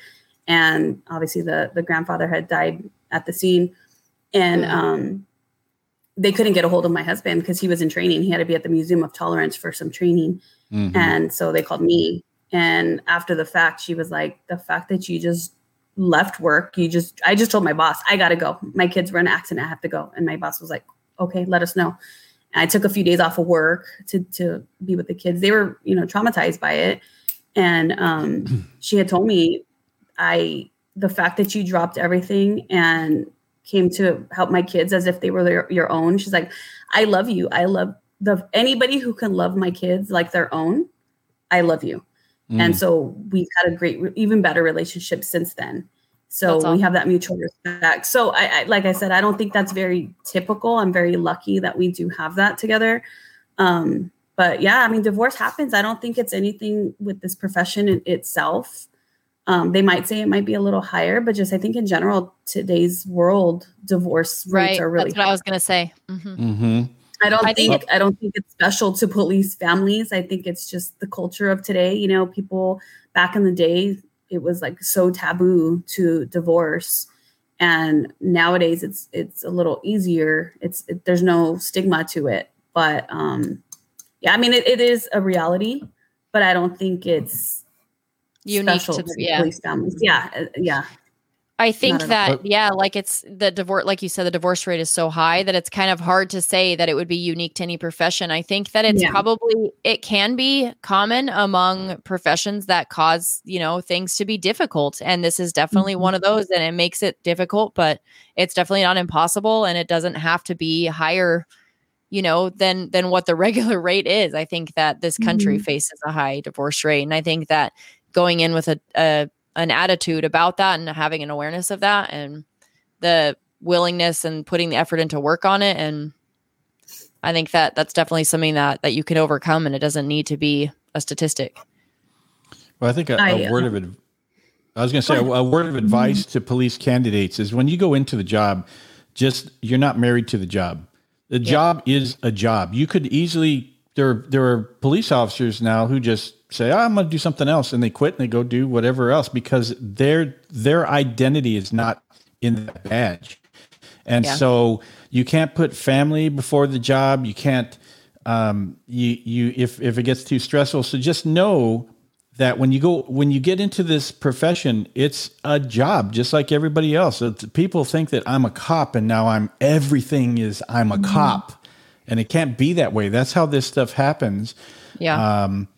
and obviously the the grandfather had died at the scene, and um, they couldn't get a hold of my husband because he was in training. He had to be at the Museum of Tolerance for some training,
Mhm.
and so they called me. And after the fact, she was like, "The fact that you just left work, you just I just told my boss I got to go. My kids were in an accident. I have to go." And my boss was like, "Okay, let us know." And I took a few days off of work to to be with the kids. They were, you know, traumatized by it. And um, [clears throat] she had told me, I the fact that you dropped everything and came to help my kids as if they were their, your own. She's like, I love you. I love the anybody who can love my kids like their own. I love you.
Mm.
And so we've had a great, even better relationship since then. So
That's
we have that mutual respect. So I, I, like I said, I don't think that's very typical. I'm very lucky that we do have that together. Um, but yeah, I mean, divorce happens. I don't think it's anything with this profession in itself. Um, they might say it might be a little higher, but just I think in general, today's world, divorce rates are really
That's what
high.
I was gonna say. Mhm.
Mhm.
I don't
I
think,
think-
I don't think it's special to police families. I think it's just the culture of today. You know, people back in the day, it was like so taboo to divorce, and nowadays it's it's a little easier. It's it, there's no stigma to it, but um, yeah, I mean it, it is a reality, but I don't think it's
Unique
special
to the yeah.
police families. Yeah, uh, yeah.
I think
at
that yeah, like it's the divorce, like you said, the divorce rate is so high that it's kind of hard to say that it would be unique to any profession. I think that it's
Yeah.
probably it can be common among professions that cause you know things to be difficult, and this is definitely
Mhm.
one of those, and it makes it difficult, but it's definitely not impossible, and it doesn't have to be higher, you know, than than what the [laughs] regular rate is. I think that this country
Mhm.
faces a high divorce rate, and I think that going in with a, a an attitude about that and having an awareness of that and the willingness and putting the effort into work on it and i think that that's definitely something that that you can overcome and it doesn't need to be a statistic
Well, I think a,
I,
a word
uh,
of adv- I was going to say a, a word of advice to police candidates is when you go into the job, just you're not married to the job. The job is a job. You could easily there there are police officers now who just say, oh, I'm going to do something else, and they quit and they go do whatever else because their their identity is not in that badge, and yeah. so you can't put family before the job. You can't um, you you if if it gets too stressful. So just know that when you go when you get into this profession, it's a job just like everybody else. It's, people think that I'm a cop and now I'm everything is I'm a mm-hmm. cop, and it can't be that way. That's how this stuff happens.
Yeah.
Um,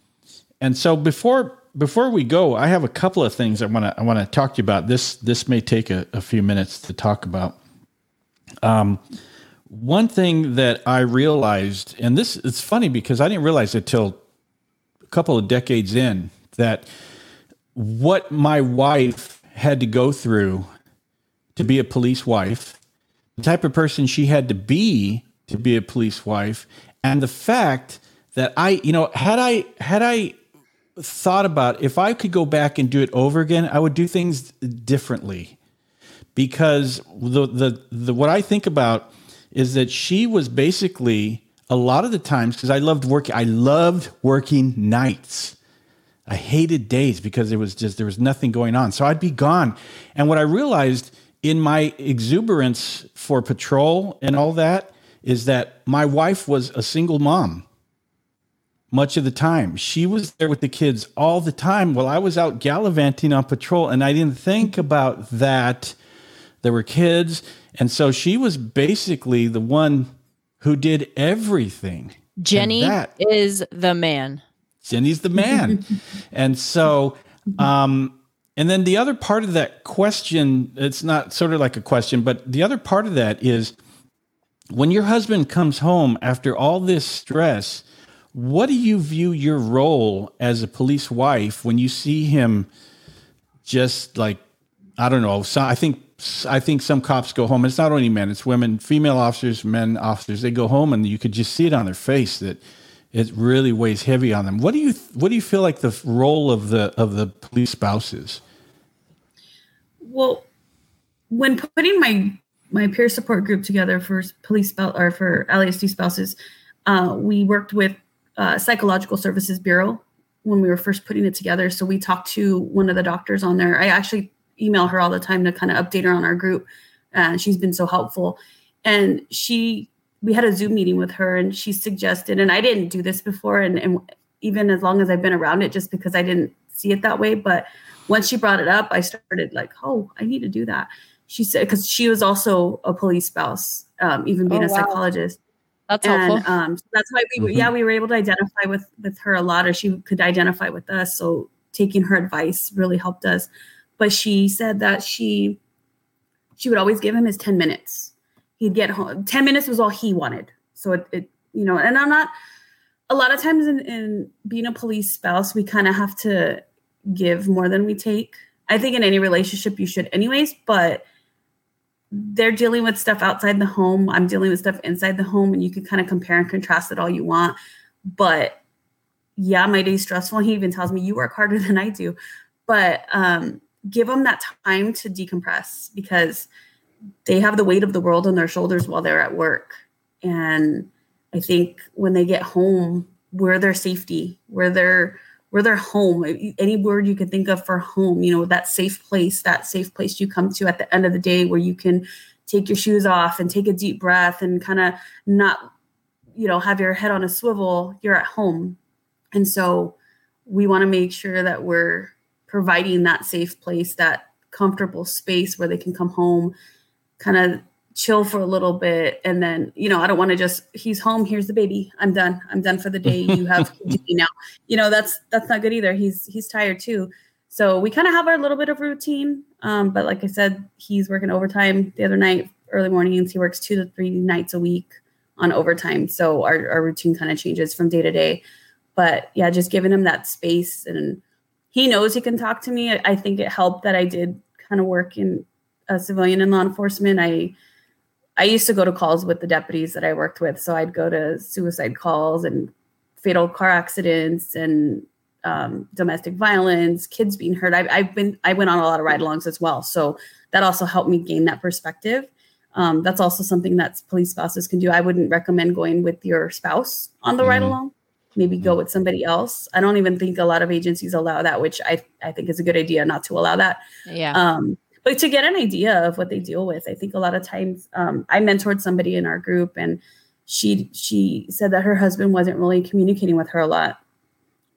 and so before before we go, I have a couple of things I want to I want to talk to you about. This this may take a, a few minutes to talk about. Um, one thing that I realized, and this it's funny because I didn't realize it till a couple of decades in that what my wife had to go through to be a police wife, the type of person she had to be to be a police wife, and the fact that I, you know, had I had I thought about if I could go back and do it over again, I would do things differently. Because the the, the what I think about is that she was basically a lot of the times because I loved working I loved working nights. I hated days because it was just there was nothing going on. So I'd be gone. And what I realized in my exuberance for patrol and all that is that my wife was a single mom much of the time. She was there with the kids all the time while I was out gallivanting on patrol. And I didn't think about that. There were kids. And so she was basically the one who did everything.
Jenny is the man.
Jenny's the man. [laughs] and so, um, and then the other part of that question, it's not sort of like a question, but the other part of that is when your husband comes home after all this stress, what do you view your role as a police wife when you see him just like I don't know. So I think I think some cops go home. It's not only men; it's women, female officers, men officers. They go home, and you could just see it on their face that it really weighs heavy on them. What do you What do you feel like the role of the of the police spouses?
Well, when putting my my peer support group together for police spouse or for LASD spouses, uh, we worked with uh, Psychological Services Bureau when we were first putting it together. So we talked to one of the doctors on there. I actually email her all the time to kind of update her on our group. And uh, she's been so helpful. And she, we had a Zoom meeting with her and she suggested, and I didn't do this before, and, and even as long as I've been around it, just because I didn't see it that way. But once she brought it up, I started like, oh, I need to do that. She said, because she was also a police spouse, um, even being oh, a wow. psychologist.
That's and, helpful. Um,
so that's why we, mm-hmm. yeah, we were able to identify with with her a lot, or she could identify with us. So taking her advice really helped us. But she said that she she would always give him his ten minutes. He'd get home. Ten minutes was all he wanted. So it, it you know, and I'm not. A lot of times in, in being a police spouse, we kind of have to give more than we take. I think in any relationship you should, anyways. But they're dealing with stuff outside the home. I'm dealing with stuff inside the home, and you can kind of compare and contrast it all you want. But yeah, my day's stressful. He even tells me you work harder [laughs] than I do. But um, give them that time to decompress because they have the weight of the world on their shoulders while they're at work. And I think when they get home, we're their safety, we're their we're their home. Any word you can think of for home you know that safe place that safe place you come to at the end of the day where you can take your shoes off and take a deep breath and kind of not you know have your head on a swivel you're at home. And so we want to make sure that we're providing that safe place that comfortable space where they can come home kind of chill for a little bit and then you know i don't want to just he's home here's the baby i'm done i'm done for the day you have to [laughs] be now. You know that's that's not good either he's he's tired too. So we kind of have our little bit of routine um, but like i said he's working overtime the other night early mornings he works two to three nights a week on overtime so our, our routine kind of changes from day to day. But yeah just giving him that space and he knows he can talk to me i, I think it helped that i did kind of work in a civilian in law enforcement. I I used to go to calls with the deputies that I worked with. So I'd go to suicide calls and fatal car accidents and um, domestic violence, kids being hurt. I've, I've, been, I went on a lot of ride alongs as well. So that also helped me gain that perspective. Um, that's also something that police spouses can do. I wouldn't recommend going with your spouse on the mm-hmm. ride along. maybe go with somebody else. I don't even think a lot of agencies allow that, which I, I think is a good idea not to allow that.
Yeah.
Um, but to get an idea of what they deal with, I think a lot of times um, I mentored somebody in our group and she she said that her husband wasn't really communicating with her a lot.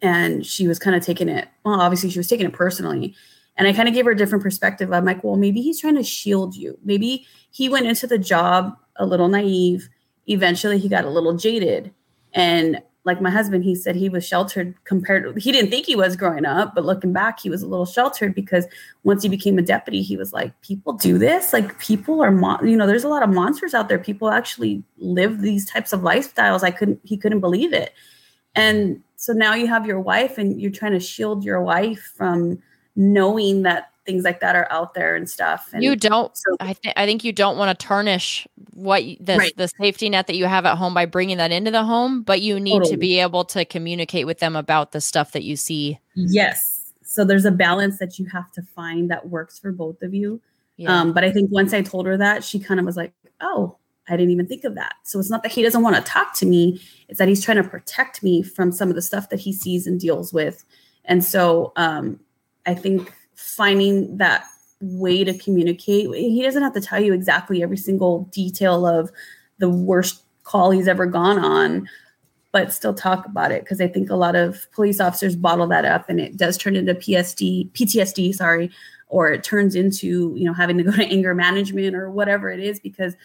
And she was kind of taking it, well, obviously she was taking it personally. And I kind of gave her a different perspective. I'm like, well, maybe he's trying to shield you. Maybe he went into the job a little naive. Eventually he got a little jaded. And like my husband, he said he was sheltered compared he didn't think he was growing up, but looking back, he was a little sheltered because once he became a deputy, he was like, people do this. Like people are, you know, there's a lot of monsters out there. People actually live these types of lifestyles. I couldn't, he couldn't believe it. And so now you have your wife and you're trying to shield your wife from knowing that things like that are out there and stuff. And
you don't.
so-
I think. I think you don't want to tarnish what the
Right.
the safety net that you have at home by bringing that into the home. But you need to be able to communicate with them about the stuff that you see.
Yes. So there's a balance that you have to find that works for both of you.
Yeah.
Um, but I think once I told her that, she kind of was like, oh, I didn't even think of that. So it's not that he doesn't want to talk to me, it's that he's trying to protect me from some of the stuff that he sees and deals with. And so um, I think finding that way to communicate, he doesn't have to tell you exactly every single detail of the worst call he's ever gone on but still talk about it because I think a lot of police officers bottle that up and it does turn into PSD, PTSD, sorry, or it turns into, you know, having to go to anger management or whatever it is because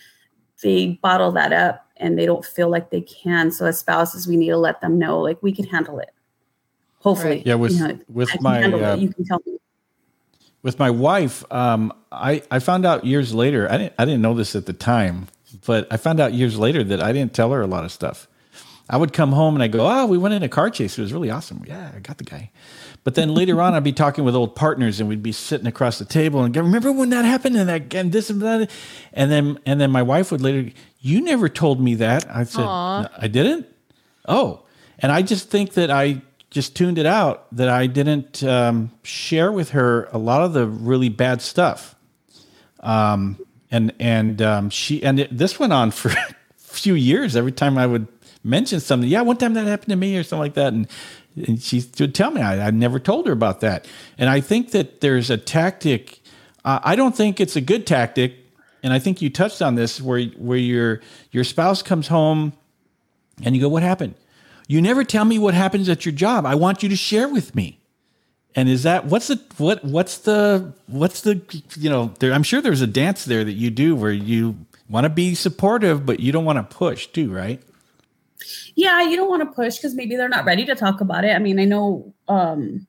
they bottle that up and they don't feel like they can. So as spouses, we need to let them know like we can handle it. Hopefully.
Yeah, with
you know,
with my
handle
uh,
it. You can tell me.
With my wife, um, I I found out years later. I didn't I didn't know this at the time, but I found out years later that I didn't tell her a lot of stuff. I would come home and I go, "Oh, we went in a car chase. It was really awesome. Yeah, I got the guy." But then later on, I'd be talking with old partners, and we'd be sitting across the table and go, "Remember when that happened?" And that and this and that, and then and then my wife would later, "You never told me that." I said, "No, "I didn't." Oh, and I just think that I just tuned it out that I didn't um, share with her a lot of the really bad stuff. Um, and and um, she and it, this went on for [laughs] a few years. Every time I would mention something, yeah, one time that happened to me or something like that, and and she would tell me I, I never told her about that. And I think that there's a tactic. Uh, I don't think it's a good tactic, and I think you touched on this where where your your spouse comes home and you go, "What happened?" You never tell me what happens at your job. I want you to share with me. And is that what's the what what's the what's the you know there, I'm sure there's a dance there that you do where you want to be supportive but you don't want to push too, right?
yeah you don't want to push because maybe they're not ready to talk about it i mean i know um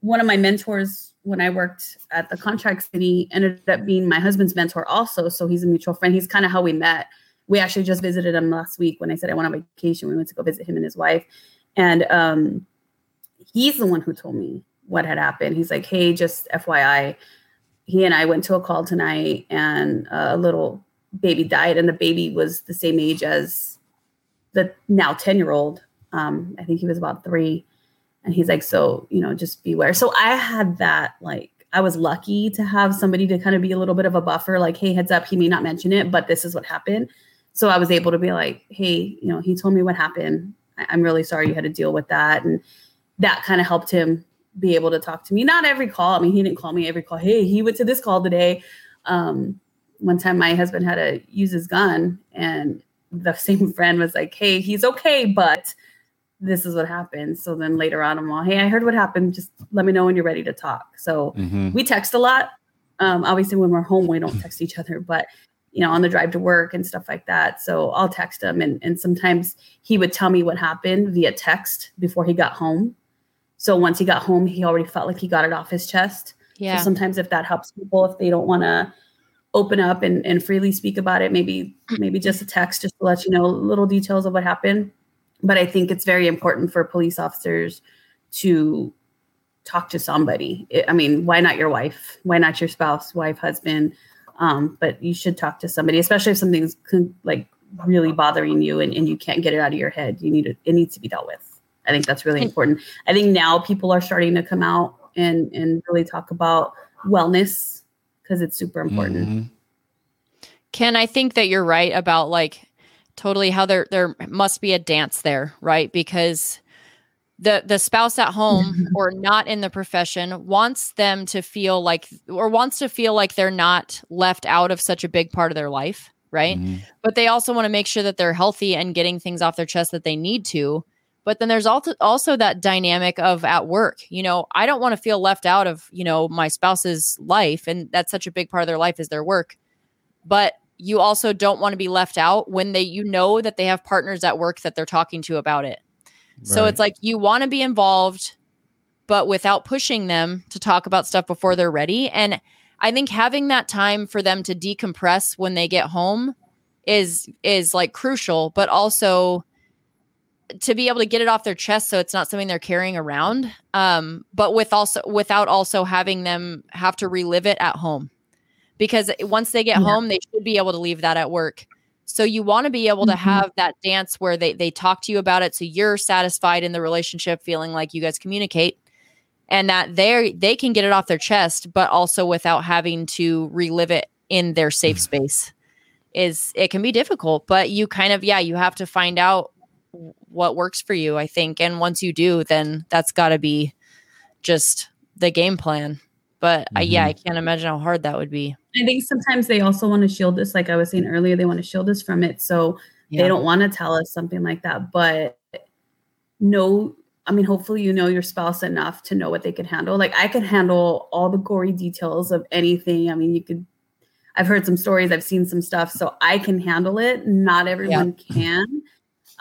one of my mentors when i worked at the contract city ended up being my husband's mentor also so he's a mutual friend he's kind of how we met we actually just visited him last week when i said i went on vacation. We went to go visit him and his wife. And um he's the one who told me what had happened. He's like hey just fyi he and i went to a call tonight and a little baby died and the baby was the same age as the now 10 year old um i think he was about three. And he's like so you know just beware. So i had that like i was lucky to have somebody to kind of be a little bit of a buffer like hey heads up he may not mention it but this is what happened so i was able to be like hey you know he told me what happened I- i'm really sorry you had to deal with that and that kind of helped him be able to talk to me not every call i mean he didn't call me every call hey he went to this call today um one time my husband had to use his gun and the [laughs] same friend was like, Hey, he's okay, but this is what happened. So then later on, I'm all, Hey, I heard what happened. Just let me know when you're ready to talk. So
Mm-hmm.
we text a lot. Um, obviously, when we're home, we don't text each other, but you know, on the drive to work and stuff like that. So I'll text him, and and sometimes he would tell me what happened via text before he got home. So once he got home, he already felt like he got it off his chest.
Yeah.
So sometimes if that helps people, if they don't want to open up and, and freely speak about it, maybe maybe just a text just to let you know little details of what happened. But I think it's very important for police officers to talk to somebody. I- I mean, why not your wife? Why not your spouse, wife, husband? Um, but you should talk to somebody, especially if something's con- like really bothering you and, and you can't get it out of your head. You need it, it needs to be dealt with. I think that's really
And-
important. I think now people are starting to come out and and really talk about wellness because it's super important.
Mm-hmm.
Ken, I think that you're right about like totally how there there must be a dance there, right? Because the the spouse at home or not in the profession wants them to feel like or wants to feel like they're not left out of such a big part of their life, right? Mm-hmm. But they also want to make sure that they're healthy and getting things off their chest that they need to. But then there's also also that dynamic of at work. You know, I don't want to feel left out of, you know, my spouse's life and that's such a big part of their life is their work. But you also don't want to be left out when they you know that they have partners at work that they're talking to about it. Right. So it's like you want to be involved but without pushing them to talk about stuff before they're ready and I think having that time for them to decompress when they get home is is like crucial but also to be able to get it off their chest so it's not something they're carrying around um but with also without also having them have to relive it at home because once they get yeah. home, they should be able to leave that at work. So you want to be able to mm-hmm. have that dance where they they talk to you about it so you're satisfied in the relationship feeling like you guys communicate and that they they can get it off their chest but also without having to relive it in their safe mm. space is it can be difficult but you kind of yeah you have to find out what works for you I think and once you do then that's got to be just the game plan but mm-hmm. I, yeah I mm-hmm. can't imagine how hard that would be
I think sometimes they also want to shield us, like I was saying earlier, they want to shield us from it. So yeah. they don't want to tell us something like that. But no, I mean, hopefully you know your spouse enough to know what they can handle. Like I could handle all the gory details of anything. I mean, you could I've heard some stories, I've seen some stuff, so I can handle it. Not everyone yeah. can.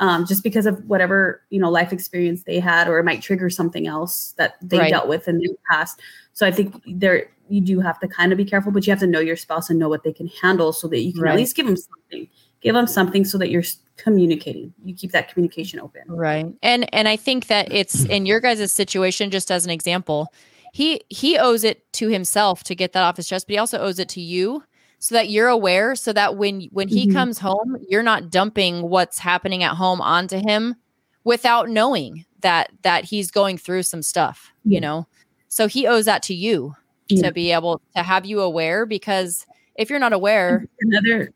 Um, just because of whatever you know life experience they had, or it might trigger something else that they right. dealt with in the past. So I think there you do have to kind of be careful, but you have to know your spouse and know what they can handle so that you can right. at least give them something. Give them something so that you're communicating. You keep that communication open.
Right. And and I think that it's [clears throat] in your guys' situation, just as an example, he he owes it to himself to get that off his chest, but he also owes it to you so that you're aware so that when when he mm-hmm. comes home, you're not dumping what's happening at home onto him without knowing that that he's going through some stuff, you know. So he owes that to you yeah. to be able to have you aware because if you're not aware another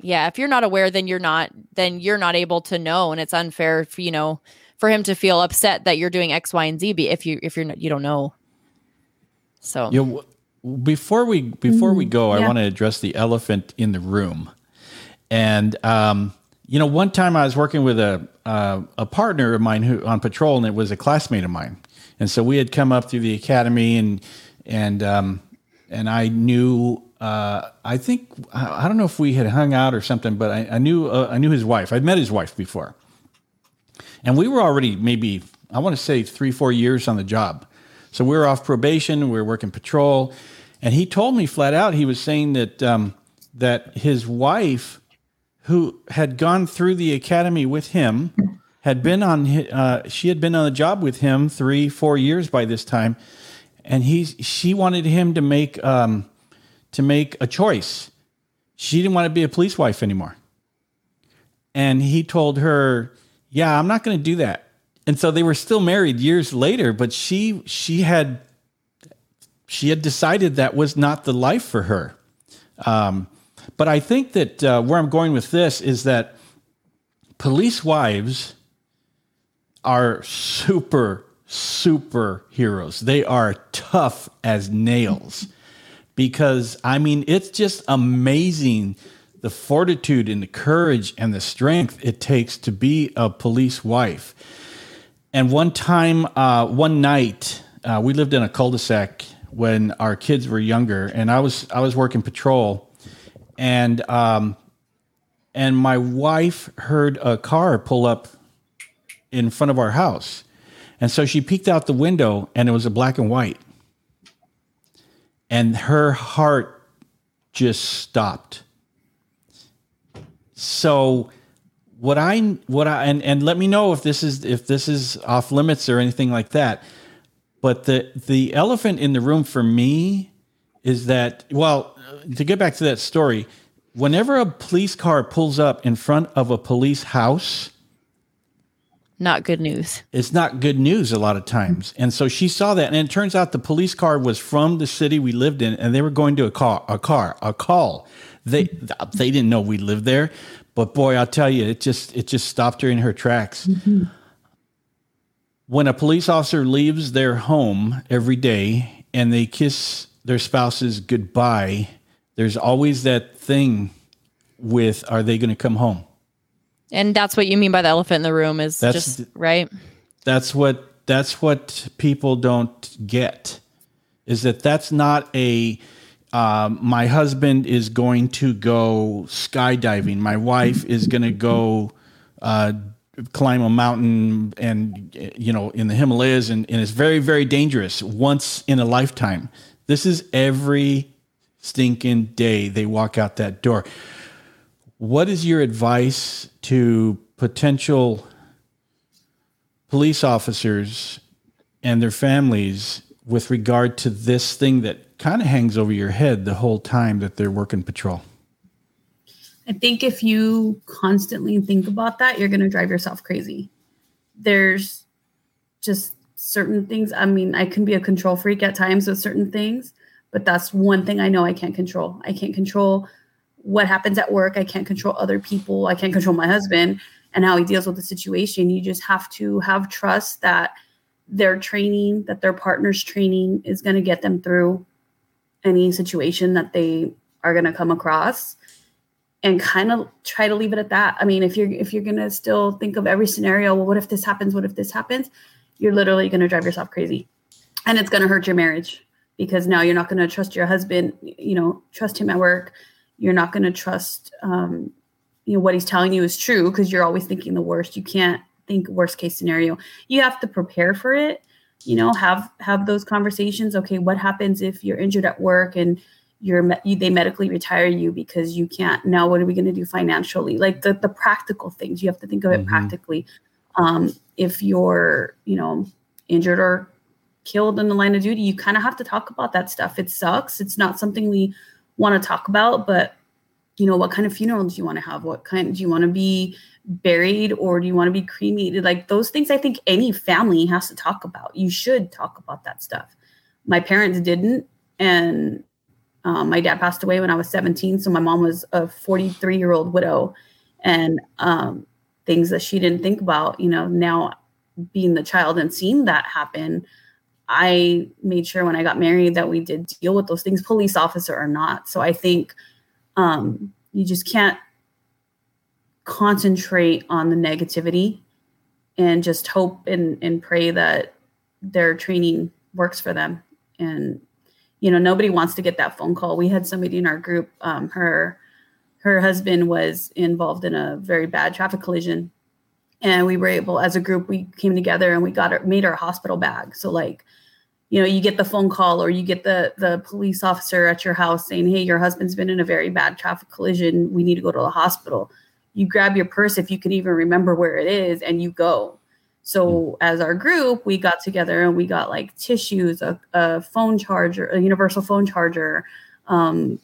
yeah if you're not aware then you're not then you're not able to know and it's unfair for you know for him to feel upset that you're doing x y and z if you if you're not, you don't know so
yeah before we before mm, we go yeah. i want to address the elephant in the room and um you know one time i was working with a uh, a partner of mine who on patrol and it was a classmate of mine and so we had come up through the academy and and um, and I knew uh, I think I don't know if we had hung out or something, but I, I knew uh, I knew his wife. I'd met his wife before, and we were already maybe I want to say three four years on the job. So we were off probation. We were working patrol, and he told me flat out he was saying that um, that his wife, who had gone through the academy with him, had been on uh, she had been on the job with him three four years by this time, and he she wanted him to make um, to make a choice. She didn't want to be a police wife anymore, and he told her, "Yeah, I'm not going to do that." And so they were still married years later, but she she had she had decided that was not the life for her. Um, but I think that uh, where I'm going with this is that police wives are super, super heroes. They are tough as nails because, I mean, it's just amazing the fortitude and the courage and the strength it takes to be a police wife. And one time, uh, one night, uh, we lived in a cul-de-sac when our kids were younger, and I was I was working patrol, and um, and my wife heard a car pull up in front of our house. And so she peeked out the window and it was a black and white. And her heart just stopped. So what I what I and, and let me know if this is if this is off limits or anything like that. But the the elephant in the room for me is that well, to get back to that story, whenever a police car pulls up in front of a police house,
not good news.
It's not good news a lot of times. And so she saw that. And it turns out the police car was from the city we lived in and they were going to a car, a car, a call They they didn't know we lived there, but boy, I'll tell you, it just it just stopped her in her tracks. Mm-hmm. When a police officer leaves their home every day and they kiss their spouses goodbye, there's always that thing with are they going to come home?
And that's what you mean by the elephant in the room is that's, just right.
That's what that's what people don't get is that that's not a um, my husband is going to go skydiving. My wife is going to go uh, climb a mountain and you know in the Himalayas and, and it's very very dangerous once in a lifetime. This is every stinking day they walk out that door. What is your advice to potential police officers and their families with regard to this thing that kind of hangs over your head the whole time that they're working patrol?
I think if you constantly think about that, you're going to drive yourself crazy. There's just certain things. I mean, I can be a control freak at times with certain things, but that's one thing I know I can't control. I can't control what happens at work. I can't control other people. I can't control my husband and how he deals with the situation. You just have to have trust that their training, that their partner's training is going to get them through any situation that they are going to come across and kind of try to leave it at that. I mean, if you're if you're to still think of every scenario, well what if this happens? What if this happens? You're literally to drive yourself crazy. And it's to hurt your marriage because now you're not to trust your husband, you know, trust him at work. You're not to trust um you know what he's telling you is true because you're always thinking the worst. You can't think worst case scenario. You have to prepare for it. You know, have have those conversations. Okay, what happens if you're injured at work and you're you, they medically retire you because you can't now what are we going to do financially? Like the, the practical things you have to think of it mm-hmm. practically. Um, if you're you know injured or killed in the line of duty you kind of have to talk about that stuff. It sucks. It's not something we want to talk about but you know what kind of funeral do you want to have? What kind do you want to be buried or do you want to be cremated? Like those things i think any family has to talk about. You should talk about that stuff. My parents didn't and um, my dad passed away when I was 17, so my mom was a 43 year old widow, and um, things that she didn't think about. You know, now being the child and seeing that happen, I made sure when I got married that we did deal with those things, police officer or not. So I think um, you just can't concentrate on the negativity and just hope and, and pray that their training works for them and you know nobody wants to get that phone call. We had somebody in our group um, her her husband was involved in a very bad traffic collision. And we were able as a group we came together and we got our, made our hospital bag. So like you know you get the phone call or you get the the police officer at your house saying hey your husband's been in a very bad traffic collision. We need to go to the hospital. You grab your purse if you can even remember where it is and you go so mm. as our group, we got together and we got like tissues, a, a phone charger, a universal phone charger, um,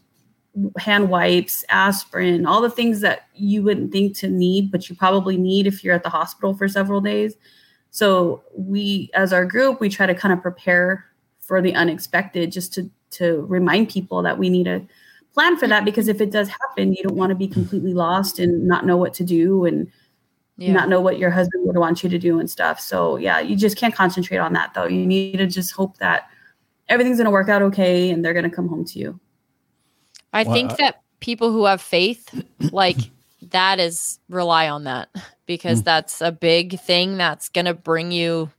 hand wipes, aspirin, all the things that you wouldn't think to need, but you probably need if you're at the hospital for several days. So we, as our group, we try to kind of prepare for the unexpected, just to to remind people that we need to plan for that because if it does happen, you don't want to be completely lost and not know what to do and yeah. not know what your husband would want you to do and stuff. So yeah, you just can't concentrate on that though. You need to just hope that everything's going to work out okay and they're going to come home to you.
I well, think that people who have faith, [clears throat] like that is rely on that because mm. that's a big thing that's going to bring you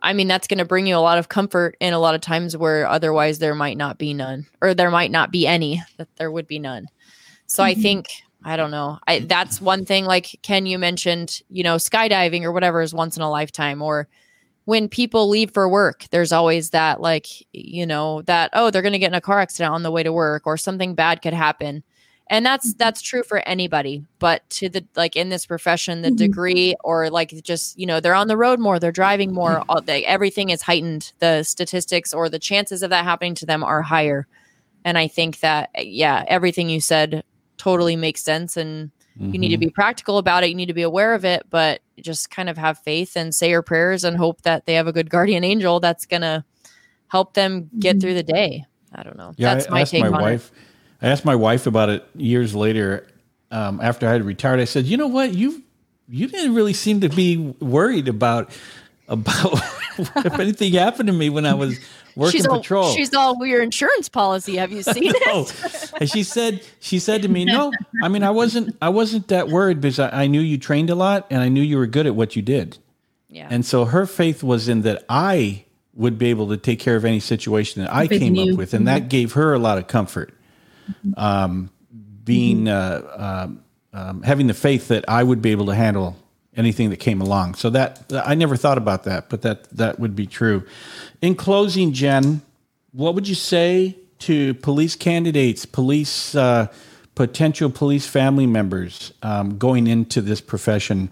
I mean, that's going to bring you a lot of comfort in a lot of times where otherwise there might not be none, or there might not be any, that there would be none. So mm-hmm. I think I don't know. I that's one thing like Ken you mentioned, you know, skydiving or whatever is once in a lifetime or when people leave for work, there's always that like, you know, that oh, they're going to get in a car accident on the way to work or something bad could happen. And that's mm-hmm. that's true for anybody, but to the like in this profession, the mm-hmm. degree or like just, you know, they're on the road more, they're driving more, all, they, everything is heightened. The statistics or the chances of that happening to them are higher. And I think that yeah, everything you said totally makes sense and mm-hmm. you need to mm-hmm. be practical about it you need to be aware of it but just kind of have faith and say your prayers and hope that they have a good guardian angel that's going to help them get through the day i don't know
yeah, that's I my take my on wife, it I asked my wife about it years later um, after I had retired. I said, "You know what? You you didn't really seem to be worried about about [laughs] if anything happened to me when I was [laughs] working
she's all,
patrol."
She's all your insurance policy. Have you [laughs] seen it?
and she said she said to me, "No, I mean I wasn't I wasn't that worried because I, I knew you trained a lot and I knew you were good at what you did."
Yeah.
And so her faith was in that I would be able to take care of any situation that I came
in
up with, and that gave her a lot of comfort. Um, being uh, um, um, having the faith that I would be able to handle anything that came along. So that I never thought about that, but that that would be true. In closing, Jen, what would you say to police candidates, police uh, potential police family members um, going into this profession?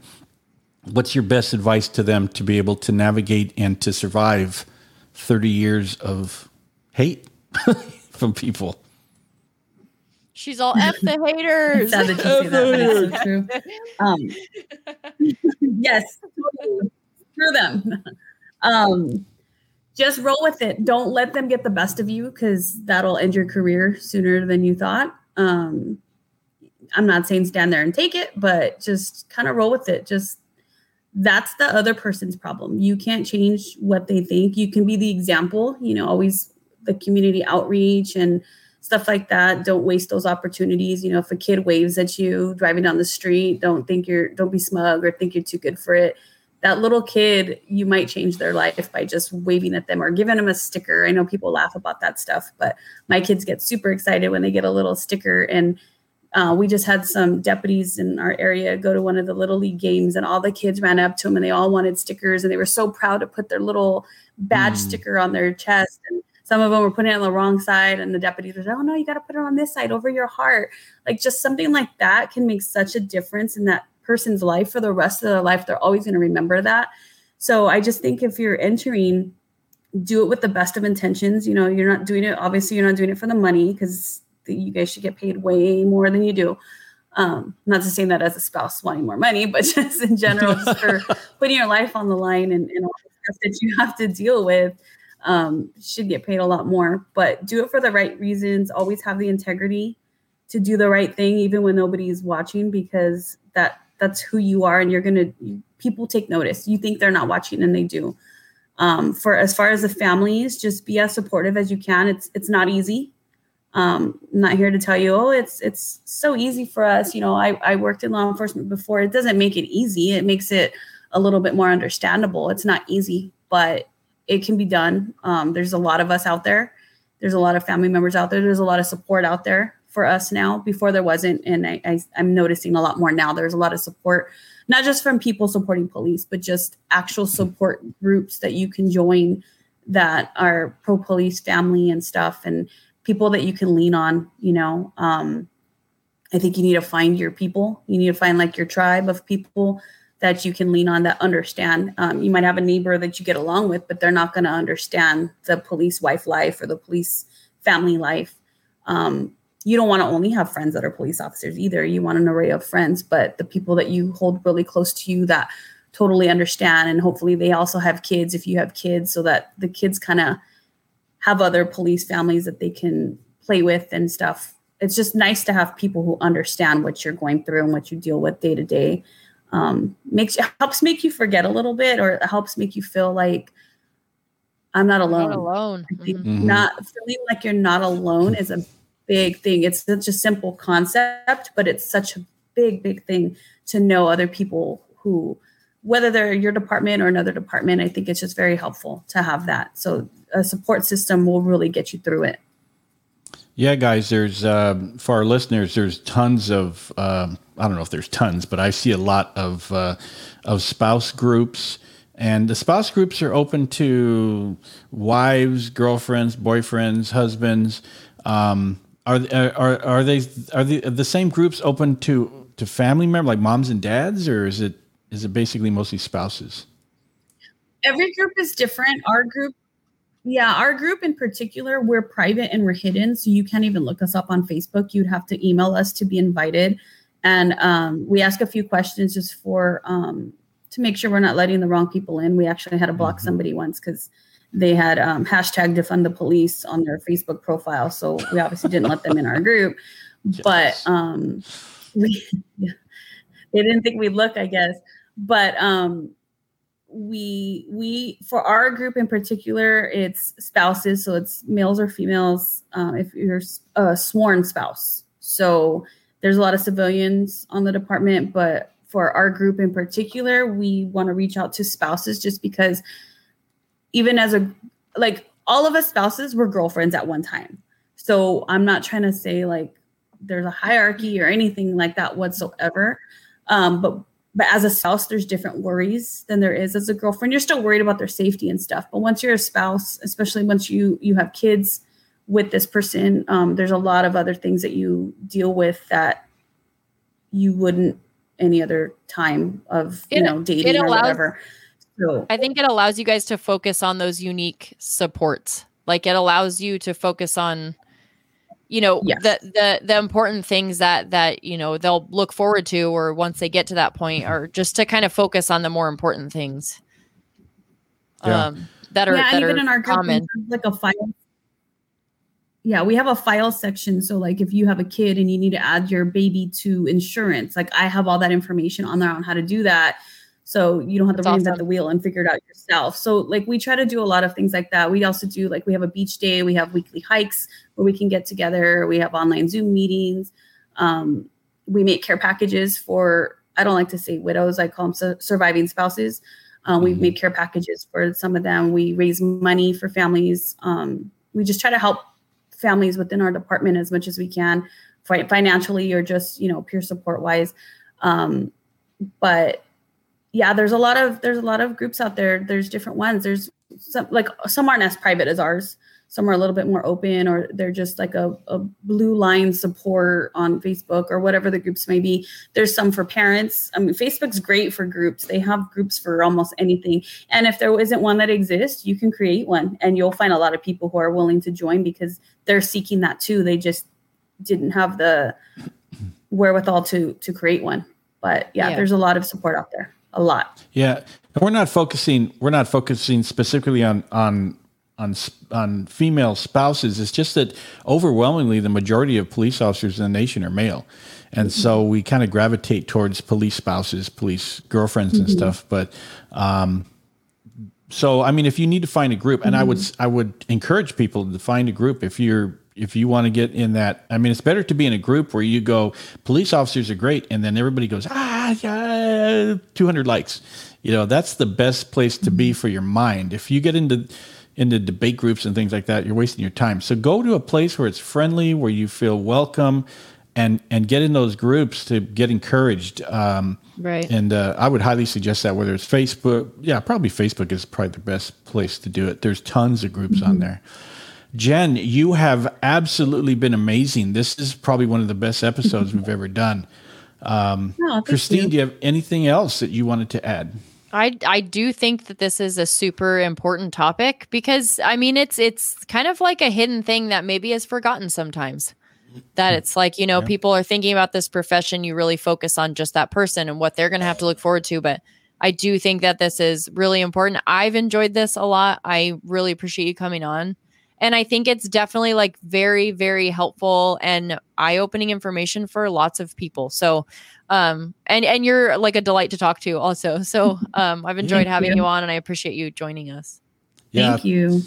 What's your best advice to them to be able to navigate and to survive 30 years of hate [laughs] from people?
She's all F the haters.
Sad that you say [laughs] that, but it's so true. Um, [laughs] yes, screw them. [laughs] Um, just roll with it. Don't let them get the best of you because that'll end your career sooner than you thought. Um, I'm not saying stand there and take it, but just kind of roll with it. Just that's the other person's problem. You can't change what they think. You can be the example, you know, always the community outreach and stuff like that. Don't waste those opportunities. You know, if a kid waves at you driving down the street, don't think you're, don't be smug or think you're too good for it. That little kid, you might change their life by just waving at them or giving them a sticker. I know people laugh about that stuff, but my kids get super excited when they get a little sticker. And uh, we just had some deputies in our area go to one of the little league games, and all the kids ran up to them and they all wanted stickers, and they were so proud to put their little badge
Mm.
sticker on their chest. And some of them were putting it on the wrong side, and the deputies were like, "Oh no, you got to put it on this side over your heart." Like just something like that can make such a difference in that person's life for the rest of their life. They're always going to remember that. So I just think if you're entering, do it with the best of intentions. You know, you're not doing it. Obviously, you're not doing it for the money because you guys should get paid way more than you do. Um, not to say that as a spouse wanting more money, but [laughs] just in general, just for [laughs] putting your life on the line and, and all the stuff that you have to deal with, um, should get paid a lot more. But do it for the right reasons. Always have the integrity to do the right thing, even when nobody's watching, because that that's who you are, and you're gonna. People take notice. You think they're not watching, and they do. Um, for as far as the families, just be as supportive as you can. It's it's not easy. Um, I'm not here to tell you, oh, it's it's so easy for us. You know, I, I worked in law enforcement before. It doesn't make it easy. It makes it a little bit more understandable. It's not easy, but it can be done. Um, there's a lot of us out there. There's a lot of family members out there. There's a lot of support out there for us now. Before there wasn't, and I, I I'm noticing a lot more now. There's a lot of support, not just from people supporting police, but just actual support groups that you can join that are pro police family and stuff and people that you can lean on you know um, i think you need to find your people you need to find like your tribe of people that you can lean on that understand. Um, you might have a neighbor that you get along with but they're not going to understand the police wife life or the police family life. Um, you don't want to only have friends that are police officers either. You want an array of friends but the people that you hold really close to you that totally understand and hopefully they also have kids if you have kids so that the kids kind of have other police families that they can play with and stuff. It's just nice to have people who understand what you're going through and what you deal with day to day um, makes helps make you forget a little bit or it helps make you feel like i'm not alone,
Not alone.
I think
Mhm.
Mhm.
not feeling like you're not alone is a big thing it's such a simple concept but it's such a big big thing to know other people who whether they're your department or another department i think it's just very helpful to have that so a support system will really get you through it
Yeah, guys, there's um, for our listeners, there's tons of um, I don't know if there's tons, but I see a lot of uh, of spouse groups, and the spouse groups are open to wives, girlfriends, boyfriends, husbands. Um, are, are are they are the the same groups open to to family members like moms and dads, or is it is it basically mostly spouses?
every group is different our group yeah our group in particular we're private and we're hidden so you can't even look us up on facebook you'd have to email us to be invited and um, we ask a few questions just for um, to make sure we're not letting the wrong people in we actually had to block
Mhm.
somebody once because they had um, hashtag defund the police on their Facebook profile. So we obviously didn't let them in our group, [laughs] yes. but um, we, [laughs] they didn't think we'd look, I guess. But um, we we for our group in particular, it's spouses, so it's males or females. Um, if you're a sworn spouse, so there's a lot of civilians on the department, but for our group in particular, we want to reach out to spouses just because even as a like all of us spouses were girlfriends at one time. So I'm not trying to say like there's a hierarchy or anything like that whatsoever. Um, but but as a spouse, there's different worries than there is as a girlfriend. You're still worried about their safety and stuff. But once you're a spouse, especially once you you have kids with this person, um, there's a lot of other things that you deal with that you wouldn't any other time of you know dating allows, or whatever.
So I think it allows you guys to focus on those unique supports. Like it allows you to focus on you know yes. the the the important things that that you know they'll look forward to or once they get to that point or just to kind of focus on the more important things yeah. um that are yeah, that even are in our common
like a file yeah, we have a file section. So, like, if you have a kid and you need to add your baby to insurance, like, I have all that information on there on how to do that. So you don't have That's to reinvent awesome. the wheel and figure it out yourself. So, like, we try to do a lot of things like that. We also do, like, we have a beach day, we have weekly hikes where we can get together, we have online Zoom meetings. Um, we make care packages for, I don't like to say widows, I call them su- surviving spouses. Um, we've mm-hmm. made care packages for some of them. We raise money for families. Um, we just try to help families within our department as much as we can. Financially or just you know peer support wise. Um, but yeah there's a lot of there's a lot of groups out there. There's different ones. There's some like some aren't as private as ours some are a little bit more open or they're just like a, a blue line support on facebook or whatever the groups may be. There's some for parents. I mean facebook's great for groups. They have groups for almost anything. And if there isn't one that exists you can create one and you'll find a lot of people who are willing to join because they're seeking that too. They just didn't have the wherewithal to to create one. But yeah, yeah. there's a lot of support out there. A lot.
Yeah. And we're not focusing we're not focusing specifically on on on on female spouses. It's just that overwhelmingly the majority of police officers in the nation are male, and so we kind of gravitate towards police spouses, police girlfriends, mm-hmm. and stuff. But um, so I mean, if you need to find a group, and mm-hmm. I would mm-hmm. I would encourage people to find a group if you're if you want to get in that i mean it's better to be in a group where you go police officers are great and then everybody goes ah yeah 200 likes you know that's the best place to be mm-hmm. for your mind if you get into into debate groups and things like that, you're wasting your time. So go to a place where it's friendly, where you feel welcome, and and get in those groups to get encouraged. Um,
right.
And uh, I would highly suggest that whether it's Facebook, yeah, probably Facebook is probably the best place to do it. There's tons of groups mm-hmm. on there. Jen, you have absolutely been amazing. This is probably one of the best episodes [laughs] we've ever done. Um, oh, Christine, you. do you have anything else that you wanted to add?
I I do think that this is a super important topic because I mean it's it's kind of like a hidden thing that maybe is forgotten sometimes. That it's like, you know, yeah. people are thinking about this profession, you really focus on just that person and what they're going to have to look forward to, but I do think that this is really important. I've enjoyed this a lot. I really appreciate you coming on. And I think it's definitely like very, very helpful and eye opening information for lots of people. So, um, and, and you're like a delight to talk to also. So, [laughs] um, I've enjoyed having you. you on and I appreciate you joining us.
Yeah. Thank you.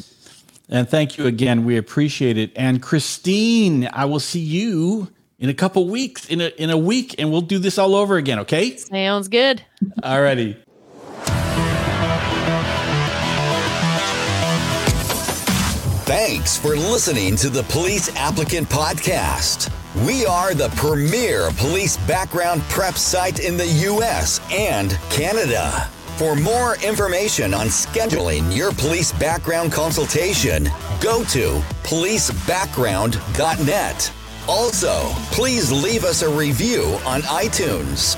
And thank you again. We appreciate it. And Christine, I will see you in a couple weeks, in a in a week, and we'll do this all over again. Okay?
Sounds good.
All righty.
Thanks for listening to the Police Applicant Podcast. We are the premier police background prep site in the U.S. and Canada. For more information on scheduling your police background consultation, go to policebackground.net. Also, please leave us a review on iTunes.